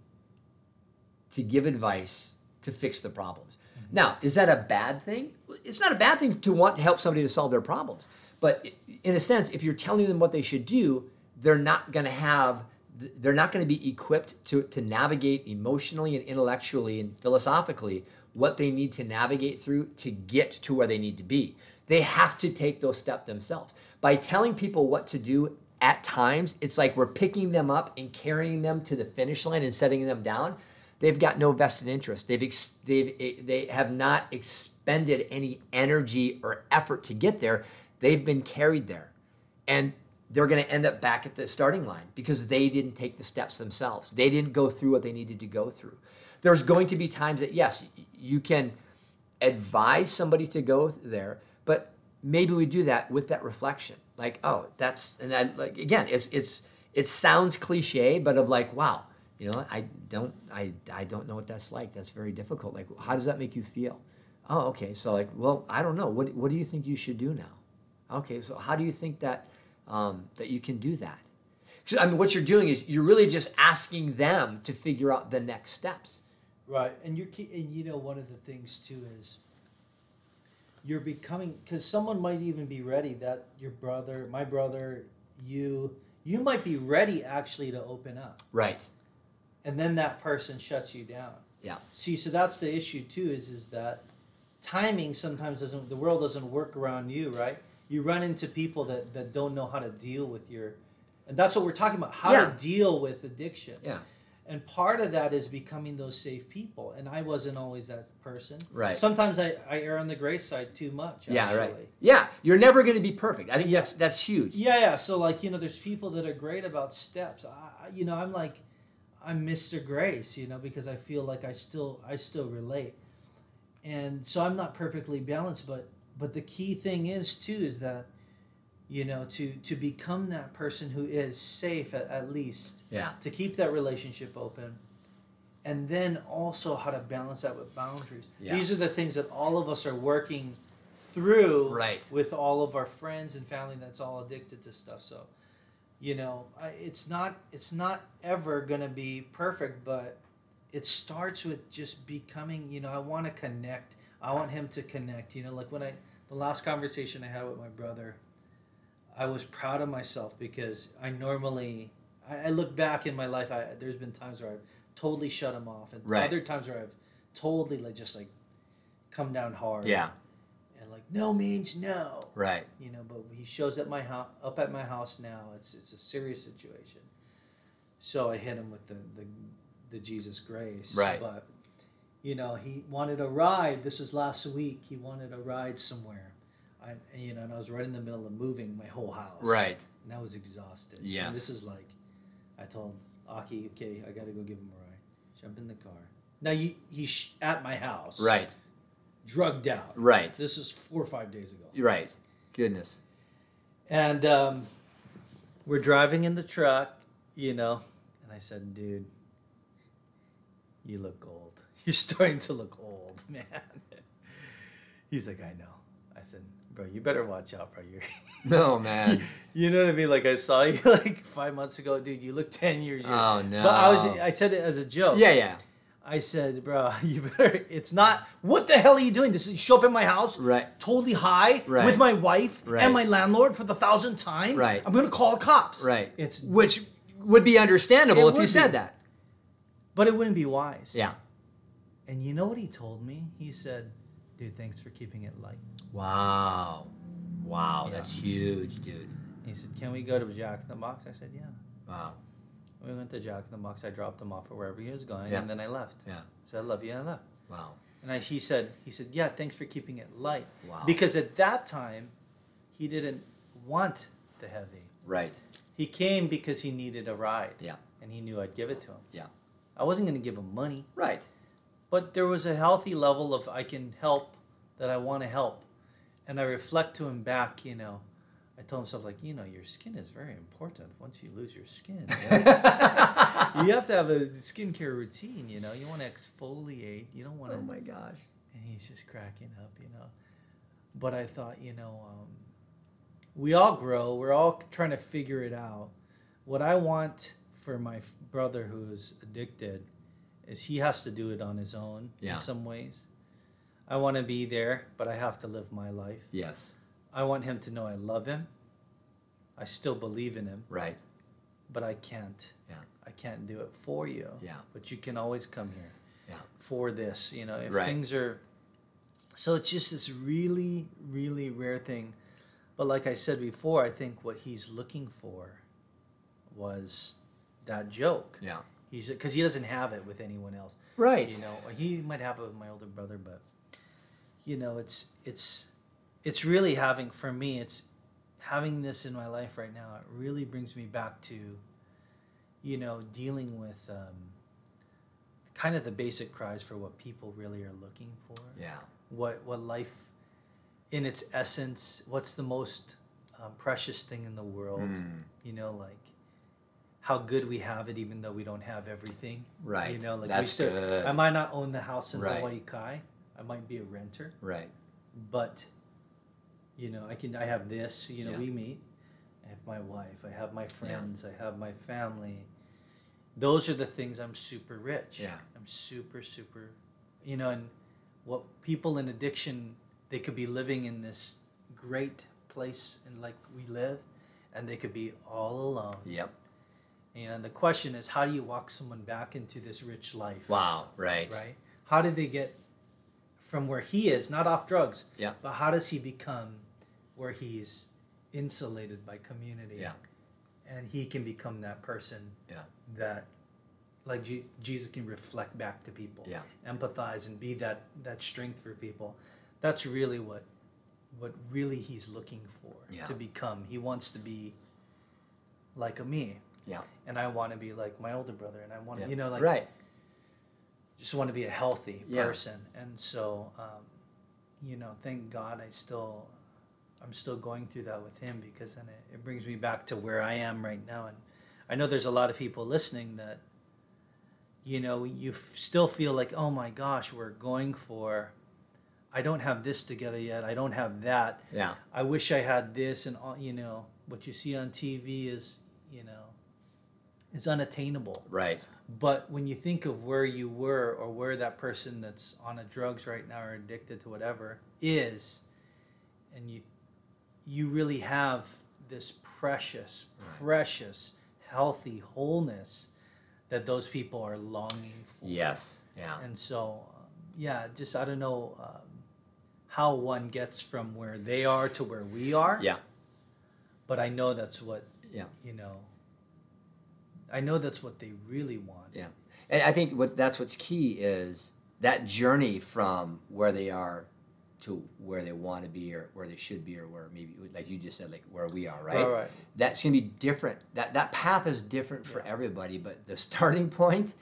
A: to give advice to fix the problems. Now, is that a bad thing? It's not a bad thing to want to help somebody to solve their problems. But in a sense, if you're telling them what they should do, they're not going to have they're not going to be equipped to, to navigate emotionally and intellectually and philosophically what they need to navigate through to get to where they need to be. They have to take those steps themselves. By telling people what to do at times, it's like we're picking them up and carrying them to the finish line and setting them down. They've got no vested interest. They've ex- they've they have not expended any energy or effort to get there. They've been carried there, and they're going to end up back at the starting line because they didn't take the steps themselves. They didn't go through what they needed to go through. There's going to be times that yes, you can advise somebody to go there, but maybe we do that with that reflection. Like, oh, that's and that like again, it's it's it sounds cliche, but of like, wow, you know, I don't I I don't know what that's like. That's very difficult. Like, how does that make you feel? Oh, okay. So like, well, I don't know. What what do you think you should do now? Okay, so how do you think that um, that you can do that? I mean, what you're doing is you're really just asking them to figure out the next steps.
B: Right, and you're and you know one of the things too is you're becoming because someone might even be ready that your brother, my brother, you, you might be ready actually to open up,
A: Right.
B: and then that person shuts you down.
A: Yeah.
B: See, so that's the issue too. Is is that timing sometimes doesn't the world doesn't work around you, right? You run into people that that don't know how to deal with your, and that's what we're talking about. How
A: Yeah.
B: to deal with addiction.
A: Yeah.
B: And part of that is becoming those safe people. And I wasn't always that person.
A: Right.
B: Sometimes I, I err on the gray side too much.
A: Yeah.
B: Actually.
A: Right. Yeah. You're never going to be perfect. I think that's that's huge.
B: Yeah, yeah. So like you know, there's people that are great about steps. I, I- you know, I'm like, I'm Mr. Grace. You know, because I feel like I still I still relate, and so I'm not perfectly balanced. But but the key thing is too is that, you know, to to become that person who is safe at, at least
A: Yeah.
B: to keep that relationship open and then also how to balance that with boundaries
A: Yeah.
B: these are the things that all of us are working through
A: Right.
B: with all of our friends and family that's all addicted to stuff so you know I, it's not it's not ever going to be perfect but it starts with just becoming you know i want to connect i want him to connect you know like when i the last conversation i had with my brother i was proud of myself because i normally i, I look back in my life I, there's been times where i've totally shut him off and
A: Right.
B: other times where i've totally like just like come down hard
A: Yeah.
B: and like no means no
A: Right.
B: you know but he shows up my house up at my house now it's it's a serious situation so i hit him with the the, the jesus grace
A: Right.
B: but you know he wanted a ride this was last week he wanted a ride somewhere I, you know and i was right in the middle of moving my whole house
A: Right.
B: and i was exhausted Yeah. this is like i told aki okay i gotta go give him a ride jump in the car now you, he's at my house
A: Right.
B: drugged out
A: Right.
B: this is four or five days ago
A: Right. Goodness.
B: And um, we're driving in the truck, you know, and I said, dude, you look old. You're starting to look old, man. He's like, I know. I said, bro, you better watch out, bro. You're,
A: No man.
B: you know what I mean? Like I saw you like five months ago, dude. You look ten years. younger."
A: Oh no.
B: But I was, I said it as a joke.
A: Yeah. Yeah.
B: I said, bro, you better. It's not. What the hell are you doing? This is show up at my house,
A: Right.
B: totally high,
A: Right.
B: with my wife
A: Right.
B: and my landlord for the thousandth time.
A: Right.
B: I'm gonna call the cops.
A: Right.
B: It's
A: Which would be understandable if you said
B: be.
A: that.
B: but it wouldn't be wise.
A: Yeah.
B: And you know what he told me? He said, "Dude, thanks for keeping it light."
A: Wow. Wow.
B: Yeah.
A: That's huge, dude.
B: He said, "Can we go to Jack in the Box?" I said, "Yeah."
A: Wow.
B: We went to Jack in the Box. I dropped him off at wherever he was going,
A: Yeah.
B: and then I left.
A: Yeah.
B: So I love you, and I left.
A: Wow.
B: And I, he said, he said, yeah, thanks for keeping it light.
A: Wow.
B: Because at that time, he didn't want the heavy.
A: Right.
B: He came because he needed a ride.
A: Yeah.
B: And he knew I'd give it to him.
A: Yeah.
B: I wasn't going to give him money,
A: Right.
B: But there was a healthy level of I can help that I want to help. And I reflect to him back, you know, I told myself, like, you know, your skin is very important once you lose your skin. right? you have to have a skincare routine, you know. You want to exfoliate. You don't want to.
A: Oh my gosh.
B: and he's just cracking up, you know. But I thought, you know, um, we all grow. We're all trying to figure it out. What I want for my brother who's addicted is he has to do it on his own
A: Yeah.
B: in some ways. I want to be there, but I have to live my life.
A: Yes.
B: I want him to know I love him. I still believe in him,
A: Right.
B: but I can't.
A: Yeah.
B: I can't do it for you.
A: Yeah.
B: But you can always come here
A: Yeah.
B: for this. You know, if
A: Right.
B: things are so it's just this really, really rare thing. But like I said before, I think what he's looking for was that joke.
A: Yeah.
B: He's because he doesn't have it with anyone else.
A: Right.
B: You know, he might have it with my older brother, but you know, it's it's it's really having for me. It's having this in my life right now. It really brings me back to, you know, dealing with um, kind of the basic cries for what people really are looking for.
A: Yeah.
B: What what life, in its essence, what's the most um, precious thing in the world?
A: Mm.
B: You know, like how good we have it, even though we don't have everything.
A: Right.
B: You know, like we
A: That's
B: still,
A: good.
B: I might not own the house in
A: Right.
B: Hawaii Kai. I might be a renter,
A: Right.
B: but you know, I can. I have this. You know,
A: Yeah.
B: we meet. I have my wife. I have my friends. I have my family. Those are the things I'm super rich.
A: Yeah.
B: I'm super super. You know, and what people in addiction they could be living in this great place and like we live, and they could be all alone.
A: Yep.
B: And the question is, how do you walk someone back into this rich life?
A: Wow. Right.
B: Right? How did they get from where he is, not off drugs,
A: Yeah.
B: but how does he become where he's insulated by community?
A: Yeah.
B: And he can become that person
A: Yeah.
B: that, like Je- Jesus can reflect back to people,
A: Yeah.
B: empathize, and be that, that strength for people. That's really what what really he's looking for
A: Yeah.
B: to become. He wants to be like a me
A: Yeah.
B: and I want to be like my older brother, and I want to,
A: Yeah.
B: you know, like
A: right.
B: just want to be a healthy
A: Yeah.
B: person. And so, um, you know, thank God I still, I'm still going through that with him because then it, it brings me back to where I am right now. And I know there's a lot of people listening that, you know, you f- still feel like, oh my gosh, we're going for, I don't have this together yet. I don't have that.
A: Yeah.
B: I wish I had this, and all, you know what you see on TV is you know it's unattainable.
A: Right.
B: But when you think of where you were, or where that person that's on a drugs right now or addicted to whatever is, and you you really have this precious,
A: Right.
B: precious, healthy wholeness that those people are longing for.
A: Yes. Yeah.
B: And so, um, yeah, just I don't know um, how one gets from where they are to where we are.
A: Yeah.
B: But I know that's what
A: Yeah.
B: you know. I know that's what they really want.
A: Yeah. And I think what that's what's key is that journey from where they are to where they want to be or where they should be or where maybe like you just said like where we are, right?
B: Right, right.
A: That's going to be different. That that path is different for
B: Yeah.
A: everybody, but the starting point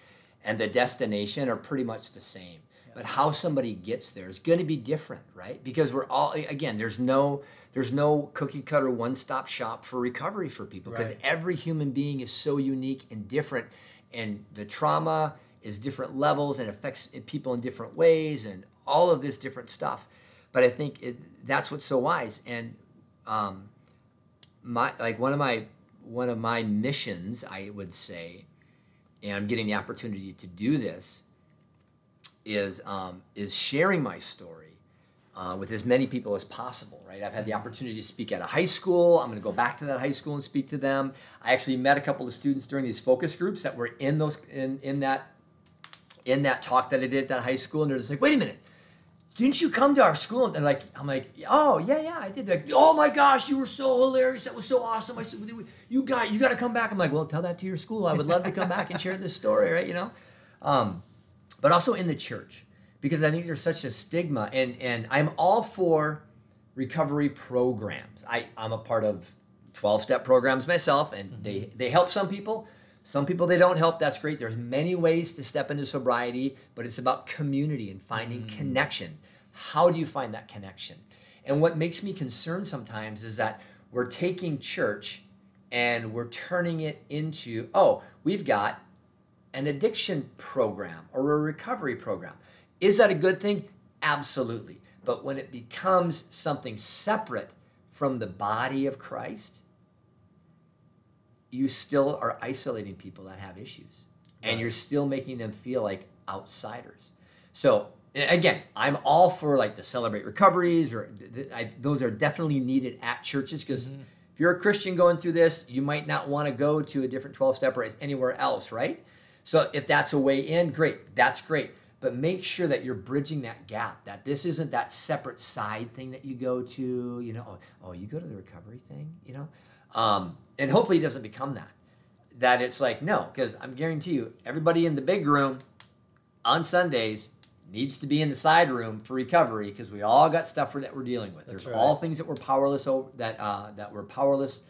A: and the destination are pretty much the same. But how somebody gets there is going to be different, right? Because we're all again, there's no there's no cookie cutter one stop shop for recovery for people because
B: Right.
A: every human being is so unique and different, and the trauma is different levels and affects people in different ways, and all of this different stuff. But I think it, that's what's so wise. And um, my like one of my one of my missions, I would say, and I'm getting the opportunity to do this, is um, is sharing my story uh, with as many people as possible. Right, I've had the opportunity to speak at a high school. I'm going to go back to that high school and speak to them. I actually met a couple of students during these focus groups that were in those in in that in that talk that I did at that high school, and they're just like, wait a minute. Didn't you come to our school? And like, I'm like, oh yeah, yeah, I did. They're like, oh my gosh, you were so hilarious. That was so awesome. I said, you got, you got to come back. I'm like, well, tell that to your school. I would love to come back and share this story, right? You know, um, but also in the church because I think there's such a stigma, and and I'm all for recovery programs. I I'm a part of 12 step programs myself, and mm-hmm. they they help some people, Some people they don't help. That's great. There's many ways to step into sobriety, but it's about community and finding mm. connection. How do you find that connection? And what makes me concerned sometimes is that we're taking church and we're turning it into oh, we've got an addiction program or a recovery program. Is that a good thing? Absolutely. But when it becomes something separate from the body of Christ, you still are isolating people that have issues and you're still making them feel like outsiders. So, again, I'm all for like to celebrate recoveries or I, those are definitely needed at churches because mm-hmm. if you're a Christian going through this, you might not want to go to a different 12 step or anywhere else, right? So, if that's a way in, great, that's great. But make sure that you're bridging that gap, that this isn't that separate side thing that you go to, you know, oh, oh you go to the recovery thing, you know? Um, and hopefully it doesn't become that. That it's like, no, because I'm guarantee you, everybody in the big room on Sundays needs to be in the side room for recovery because we all got stuff for that we're dealing with.
B: That's
A: There's
B: right.
A: all things that we're powerless over that uh, that we're powerless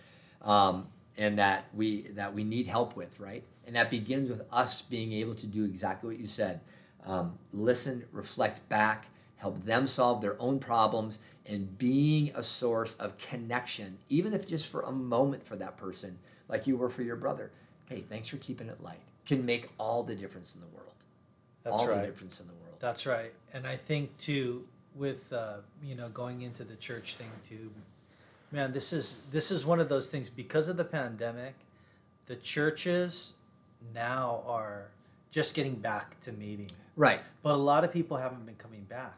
A: um, and that we that we need help with, right? And that begins with us being able to do exactly what you said: um, listen, reflect back, help them solve their own problems, and being a source of connection, even if just for a moment for that person, like you were for your brother. Hey, thanks for keeping it light. Can make all the difference in the world.
B: That's
A: all
B: right.
A: the difference in the world.
B: That's right. And I think too, with uh, you know going into the church thing too, man, this is this is one of those things because of the pandemic, the churches now are just getting back to meeting,
A: Right.
B: but a lot of people haven't been coming back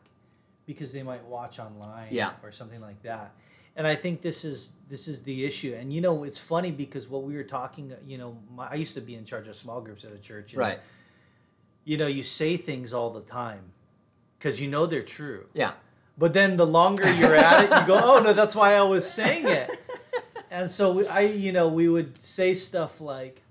B: because they might watch online
A: Yeah.
B: or something like that. And I think this is this is the issue. And you know, it's funny because what we were talking, you know, my, I used to be in charge of small groups at a church. and
A: Right.
B: you know, you say things all the time because you know they're true.
A: Yeah.
B: But then the longer you're at it, you go, "Oh no, that's why I was saying it." And so we, I, you know, we would say stuff like,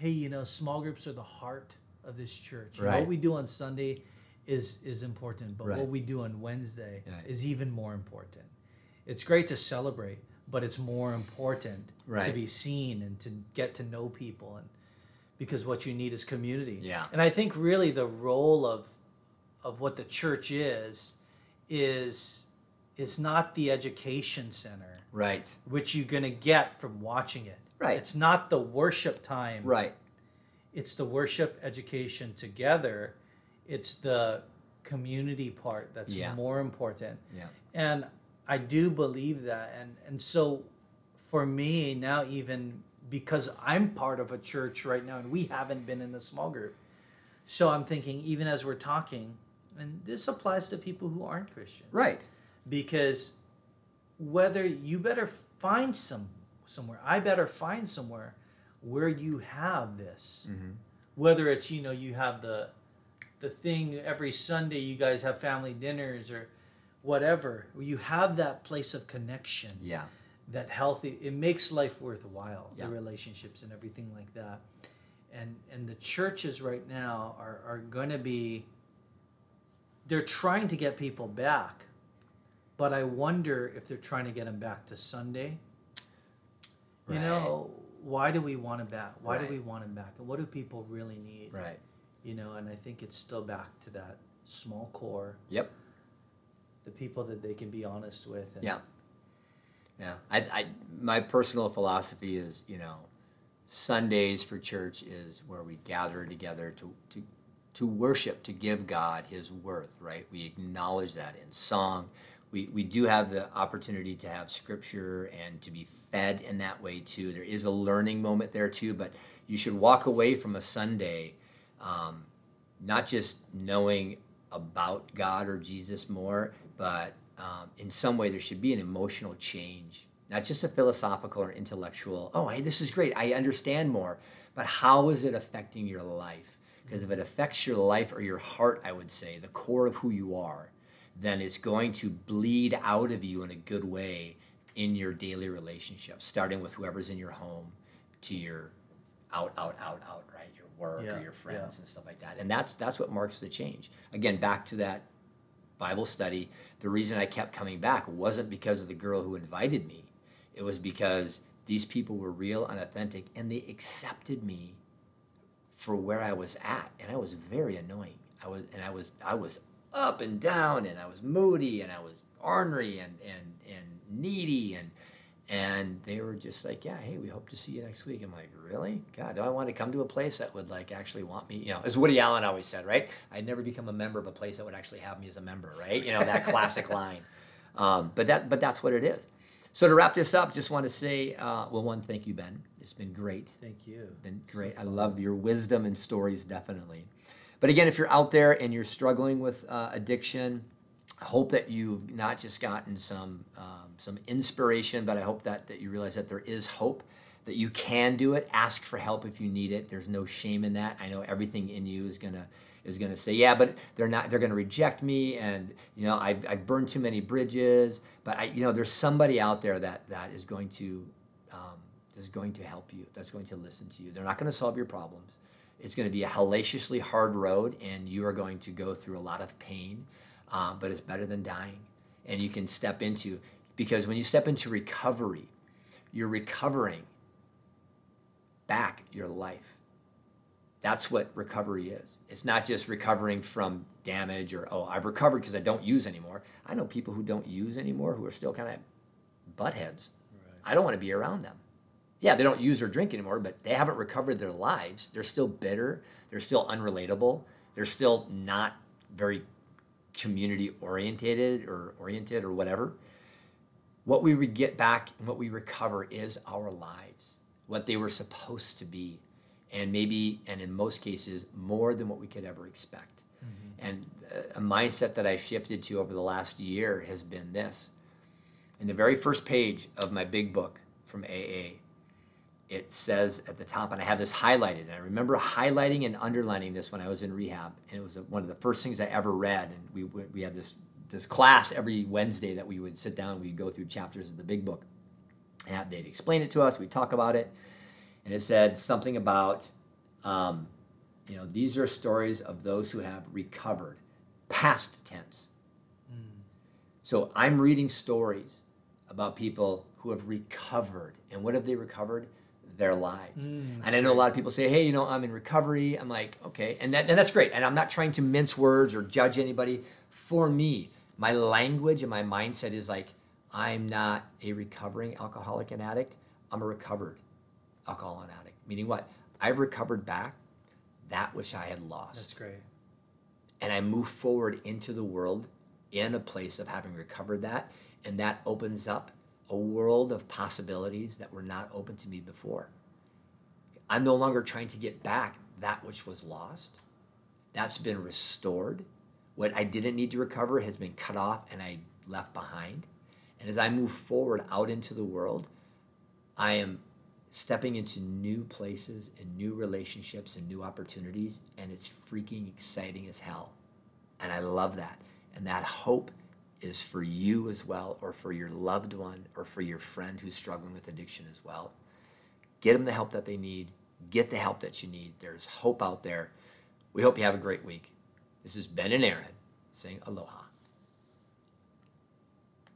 B: "Hey, you know, small groups are the heart of this church. You know,
A: Right.
B: what we do on Sunday is is important, but
A: Right.
B: what we do on Wednesday
A: Right.
B: is even more important. It's great to celebrate, but it's more important to be seen and to get to know people and because what you need is community.
A: Yeah.
B: And I think really the role of of what the church is is is not the education center
A: Right.
B: which you're going to get from watching it.
A: Right.
B: It's not the worship time.
A: Right.
B: It's the worship education together. It's the community part that's
A: Yeah.
B: more important.
A: Yeah.
B: And I do believe that. And and so for me now even because I'm part of a church right now and we haven't been in a small group. So I'm thinking even as we're talking and this applies to people who aren't Christians.
A: Right.
B: Because whether you better find some somewhere, I better find somewhere where you have this.
A: Mhm.
B: Whether it's you know you have the the thing every Sunday you guys have family dinners or whatever. You have that place of connection
A: Yeah.
B: that healthy it makes life worthwhile
A: Yeah.
B: the relationships and everything like that and and the churches right now are are going to be they're trying to get people back but i wonder if they're trying to get them back to sunday you know why do we want them back why
A: Right.
B: do we want them back and what do people really need
A: Right.
B: you know and i think it's still back to that small core
A: Yep.
B: the people that they can be honest with and
A: Yeah. Yeah. I, I my personal philosophy is, you know, Sundays for church is where we gather together to to to worship, to give God his worth, right? We acknowledge that in song. We, we do have the opportunity to have scripture and to be fed in that way too. There is a learning moment there too, but you should walk away from a Sunday um, not just knowing about God or Jesus more, but um, in some way there should be an emotional change, not just a philosophical or intellectual. Oh, hey, this is great. I understand more. But how is it affecting your life? Because if it affects your life or your heart, I would say, the core of who you are, then it's going to bleed out of you in a good way in your daily relationships, starting with whoever's in your home to your out, out, out, out, right? Your work
B: Yeah,
A: or your friends
B: yeah.
A: and stuff like that. And that's that's what marks the change. Again, back to that Bible study. The reason I kept coming back wasn't because of the girl who invited me. It was because these people were real and authentic and they accepted me for where I was at, and I was very annoying. I was and I was I was up and down, and I was moody, and I was ornery, and and and needy, and and they were just like, yeah, hey, we hope to see you next week. I'm like, really? God, do I want to come to a place that would like actually want me? You know, as Woody Allen always said, right? I'd never become a member of a place that would actually have me as a member, right? You know, that classic line. Um, but that, but that's what it is. So to wrap this up, just want to say, uh, well, one, thank you, Ben. It's been great.
B: Thank you.
A: Been great. I love your wisdom and stories, definitely. But again, if you're out there and you're struggling with uh, addiction, I hope that you've not just gotten some um, some inspiration, but I hope that that you realize that there is hope, that you can do it. Ask for help if you need it. There's no shame in that. I know everything in you is gonna is gonna say, yeah, but they're not. They're gonna reject me, and you know, I've, I've burned too many bridges. But I, you know, there's somebody out there that that is going to um, is going to help you. That's going to listen to you. They're not to solve your problems. It's going to be a hellaciously hard road, and you are going to go through a lot of pain um, but it's better than dying. And you can step into, because when you step into recovery, you're recovering back your life. That's what recovery is. It's not just recovering from damage or, oh, I've recovered because I don't use anymore. I know people who don't use anymore who are still kind of buttheads. Right. I don't want to be around them. Yeah, they don't use or drink anymore, but they haven't recovered their lives. They're still bitter. They're still unrelatable. They're still not very community orientated or oriented or whatever, what we would get back and what we recover is our lives, what they were supposed to be, and maybe, and in most cases, more than what we could ever expect. Mm-hmm. And a mindset that I've shifted to over the last year has been this. In the very first page of my big book from AA, it says at the top, and I have this highlighted. And I remember highlighting and underlining this when I was in rehab, and it was one of the first things I ever read. And we we had this this class every Wednesday that we would sit down, we'd go through chapters of the Big Book, and they'd explain it to us. We'd talk about it, and it said something about, um, you know, these are stories of those who have recovered, past tense. Mm. So I'm reading stories about people who have recovered, and what have they recovered? Their lives. Mm, and I know great. a lot of people say, hey, you know, I'm in recovery. I'm like, okay. And, that, and that's great. And I'm not trying to mince words or judge anybody. For me, my language and my mindset is like, I'm not a recovering alcoholic and addict. I'm a recovered alcohol and addict. Meaning what? I've recovered back that which I had lost.
B: That's great.
A: And I move forward into the world in a place of having recovered that. And that opens up a world of possibilities that were not open to me before. I'm no longer trying to get back that which was lost. That's been restored. What I didn't need to recover has been cut off and I left behind. And as I move forward out into the world, I am stepping into new places and new relationships and new opportunities, and it's freaking exciting as hell. And I love that. And that hope is for you as well, or for your loved one, or for your friend who's struggling with addiction as well. Get them the help that they need. Get the help that you need. There's hope out there. We hope you have a great week. This is Ben and Aaron saying aloha.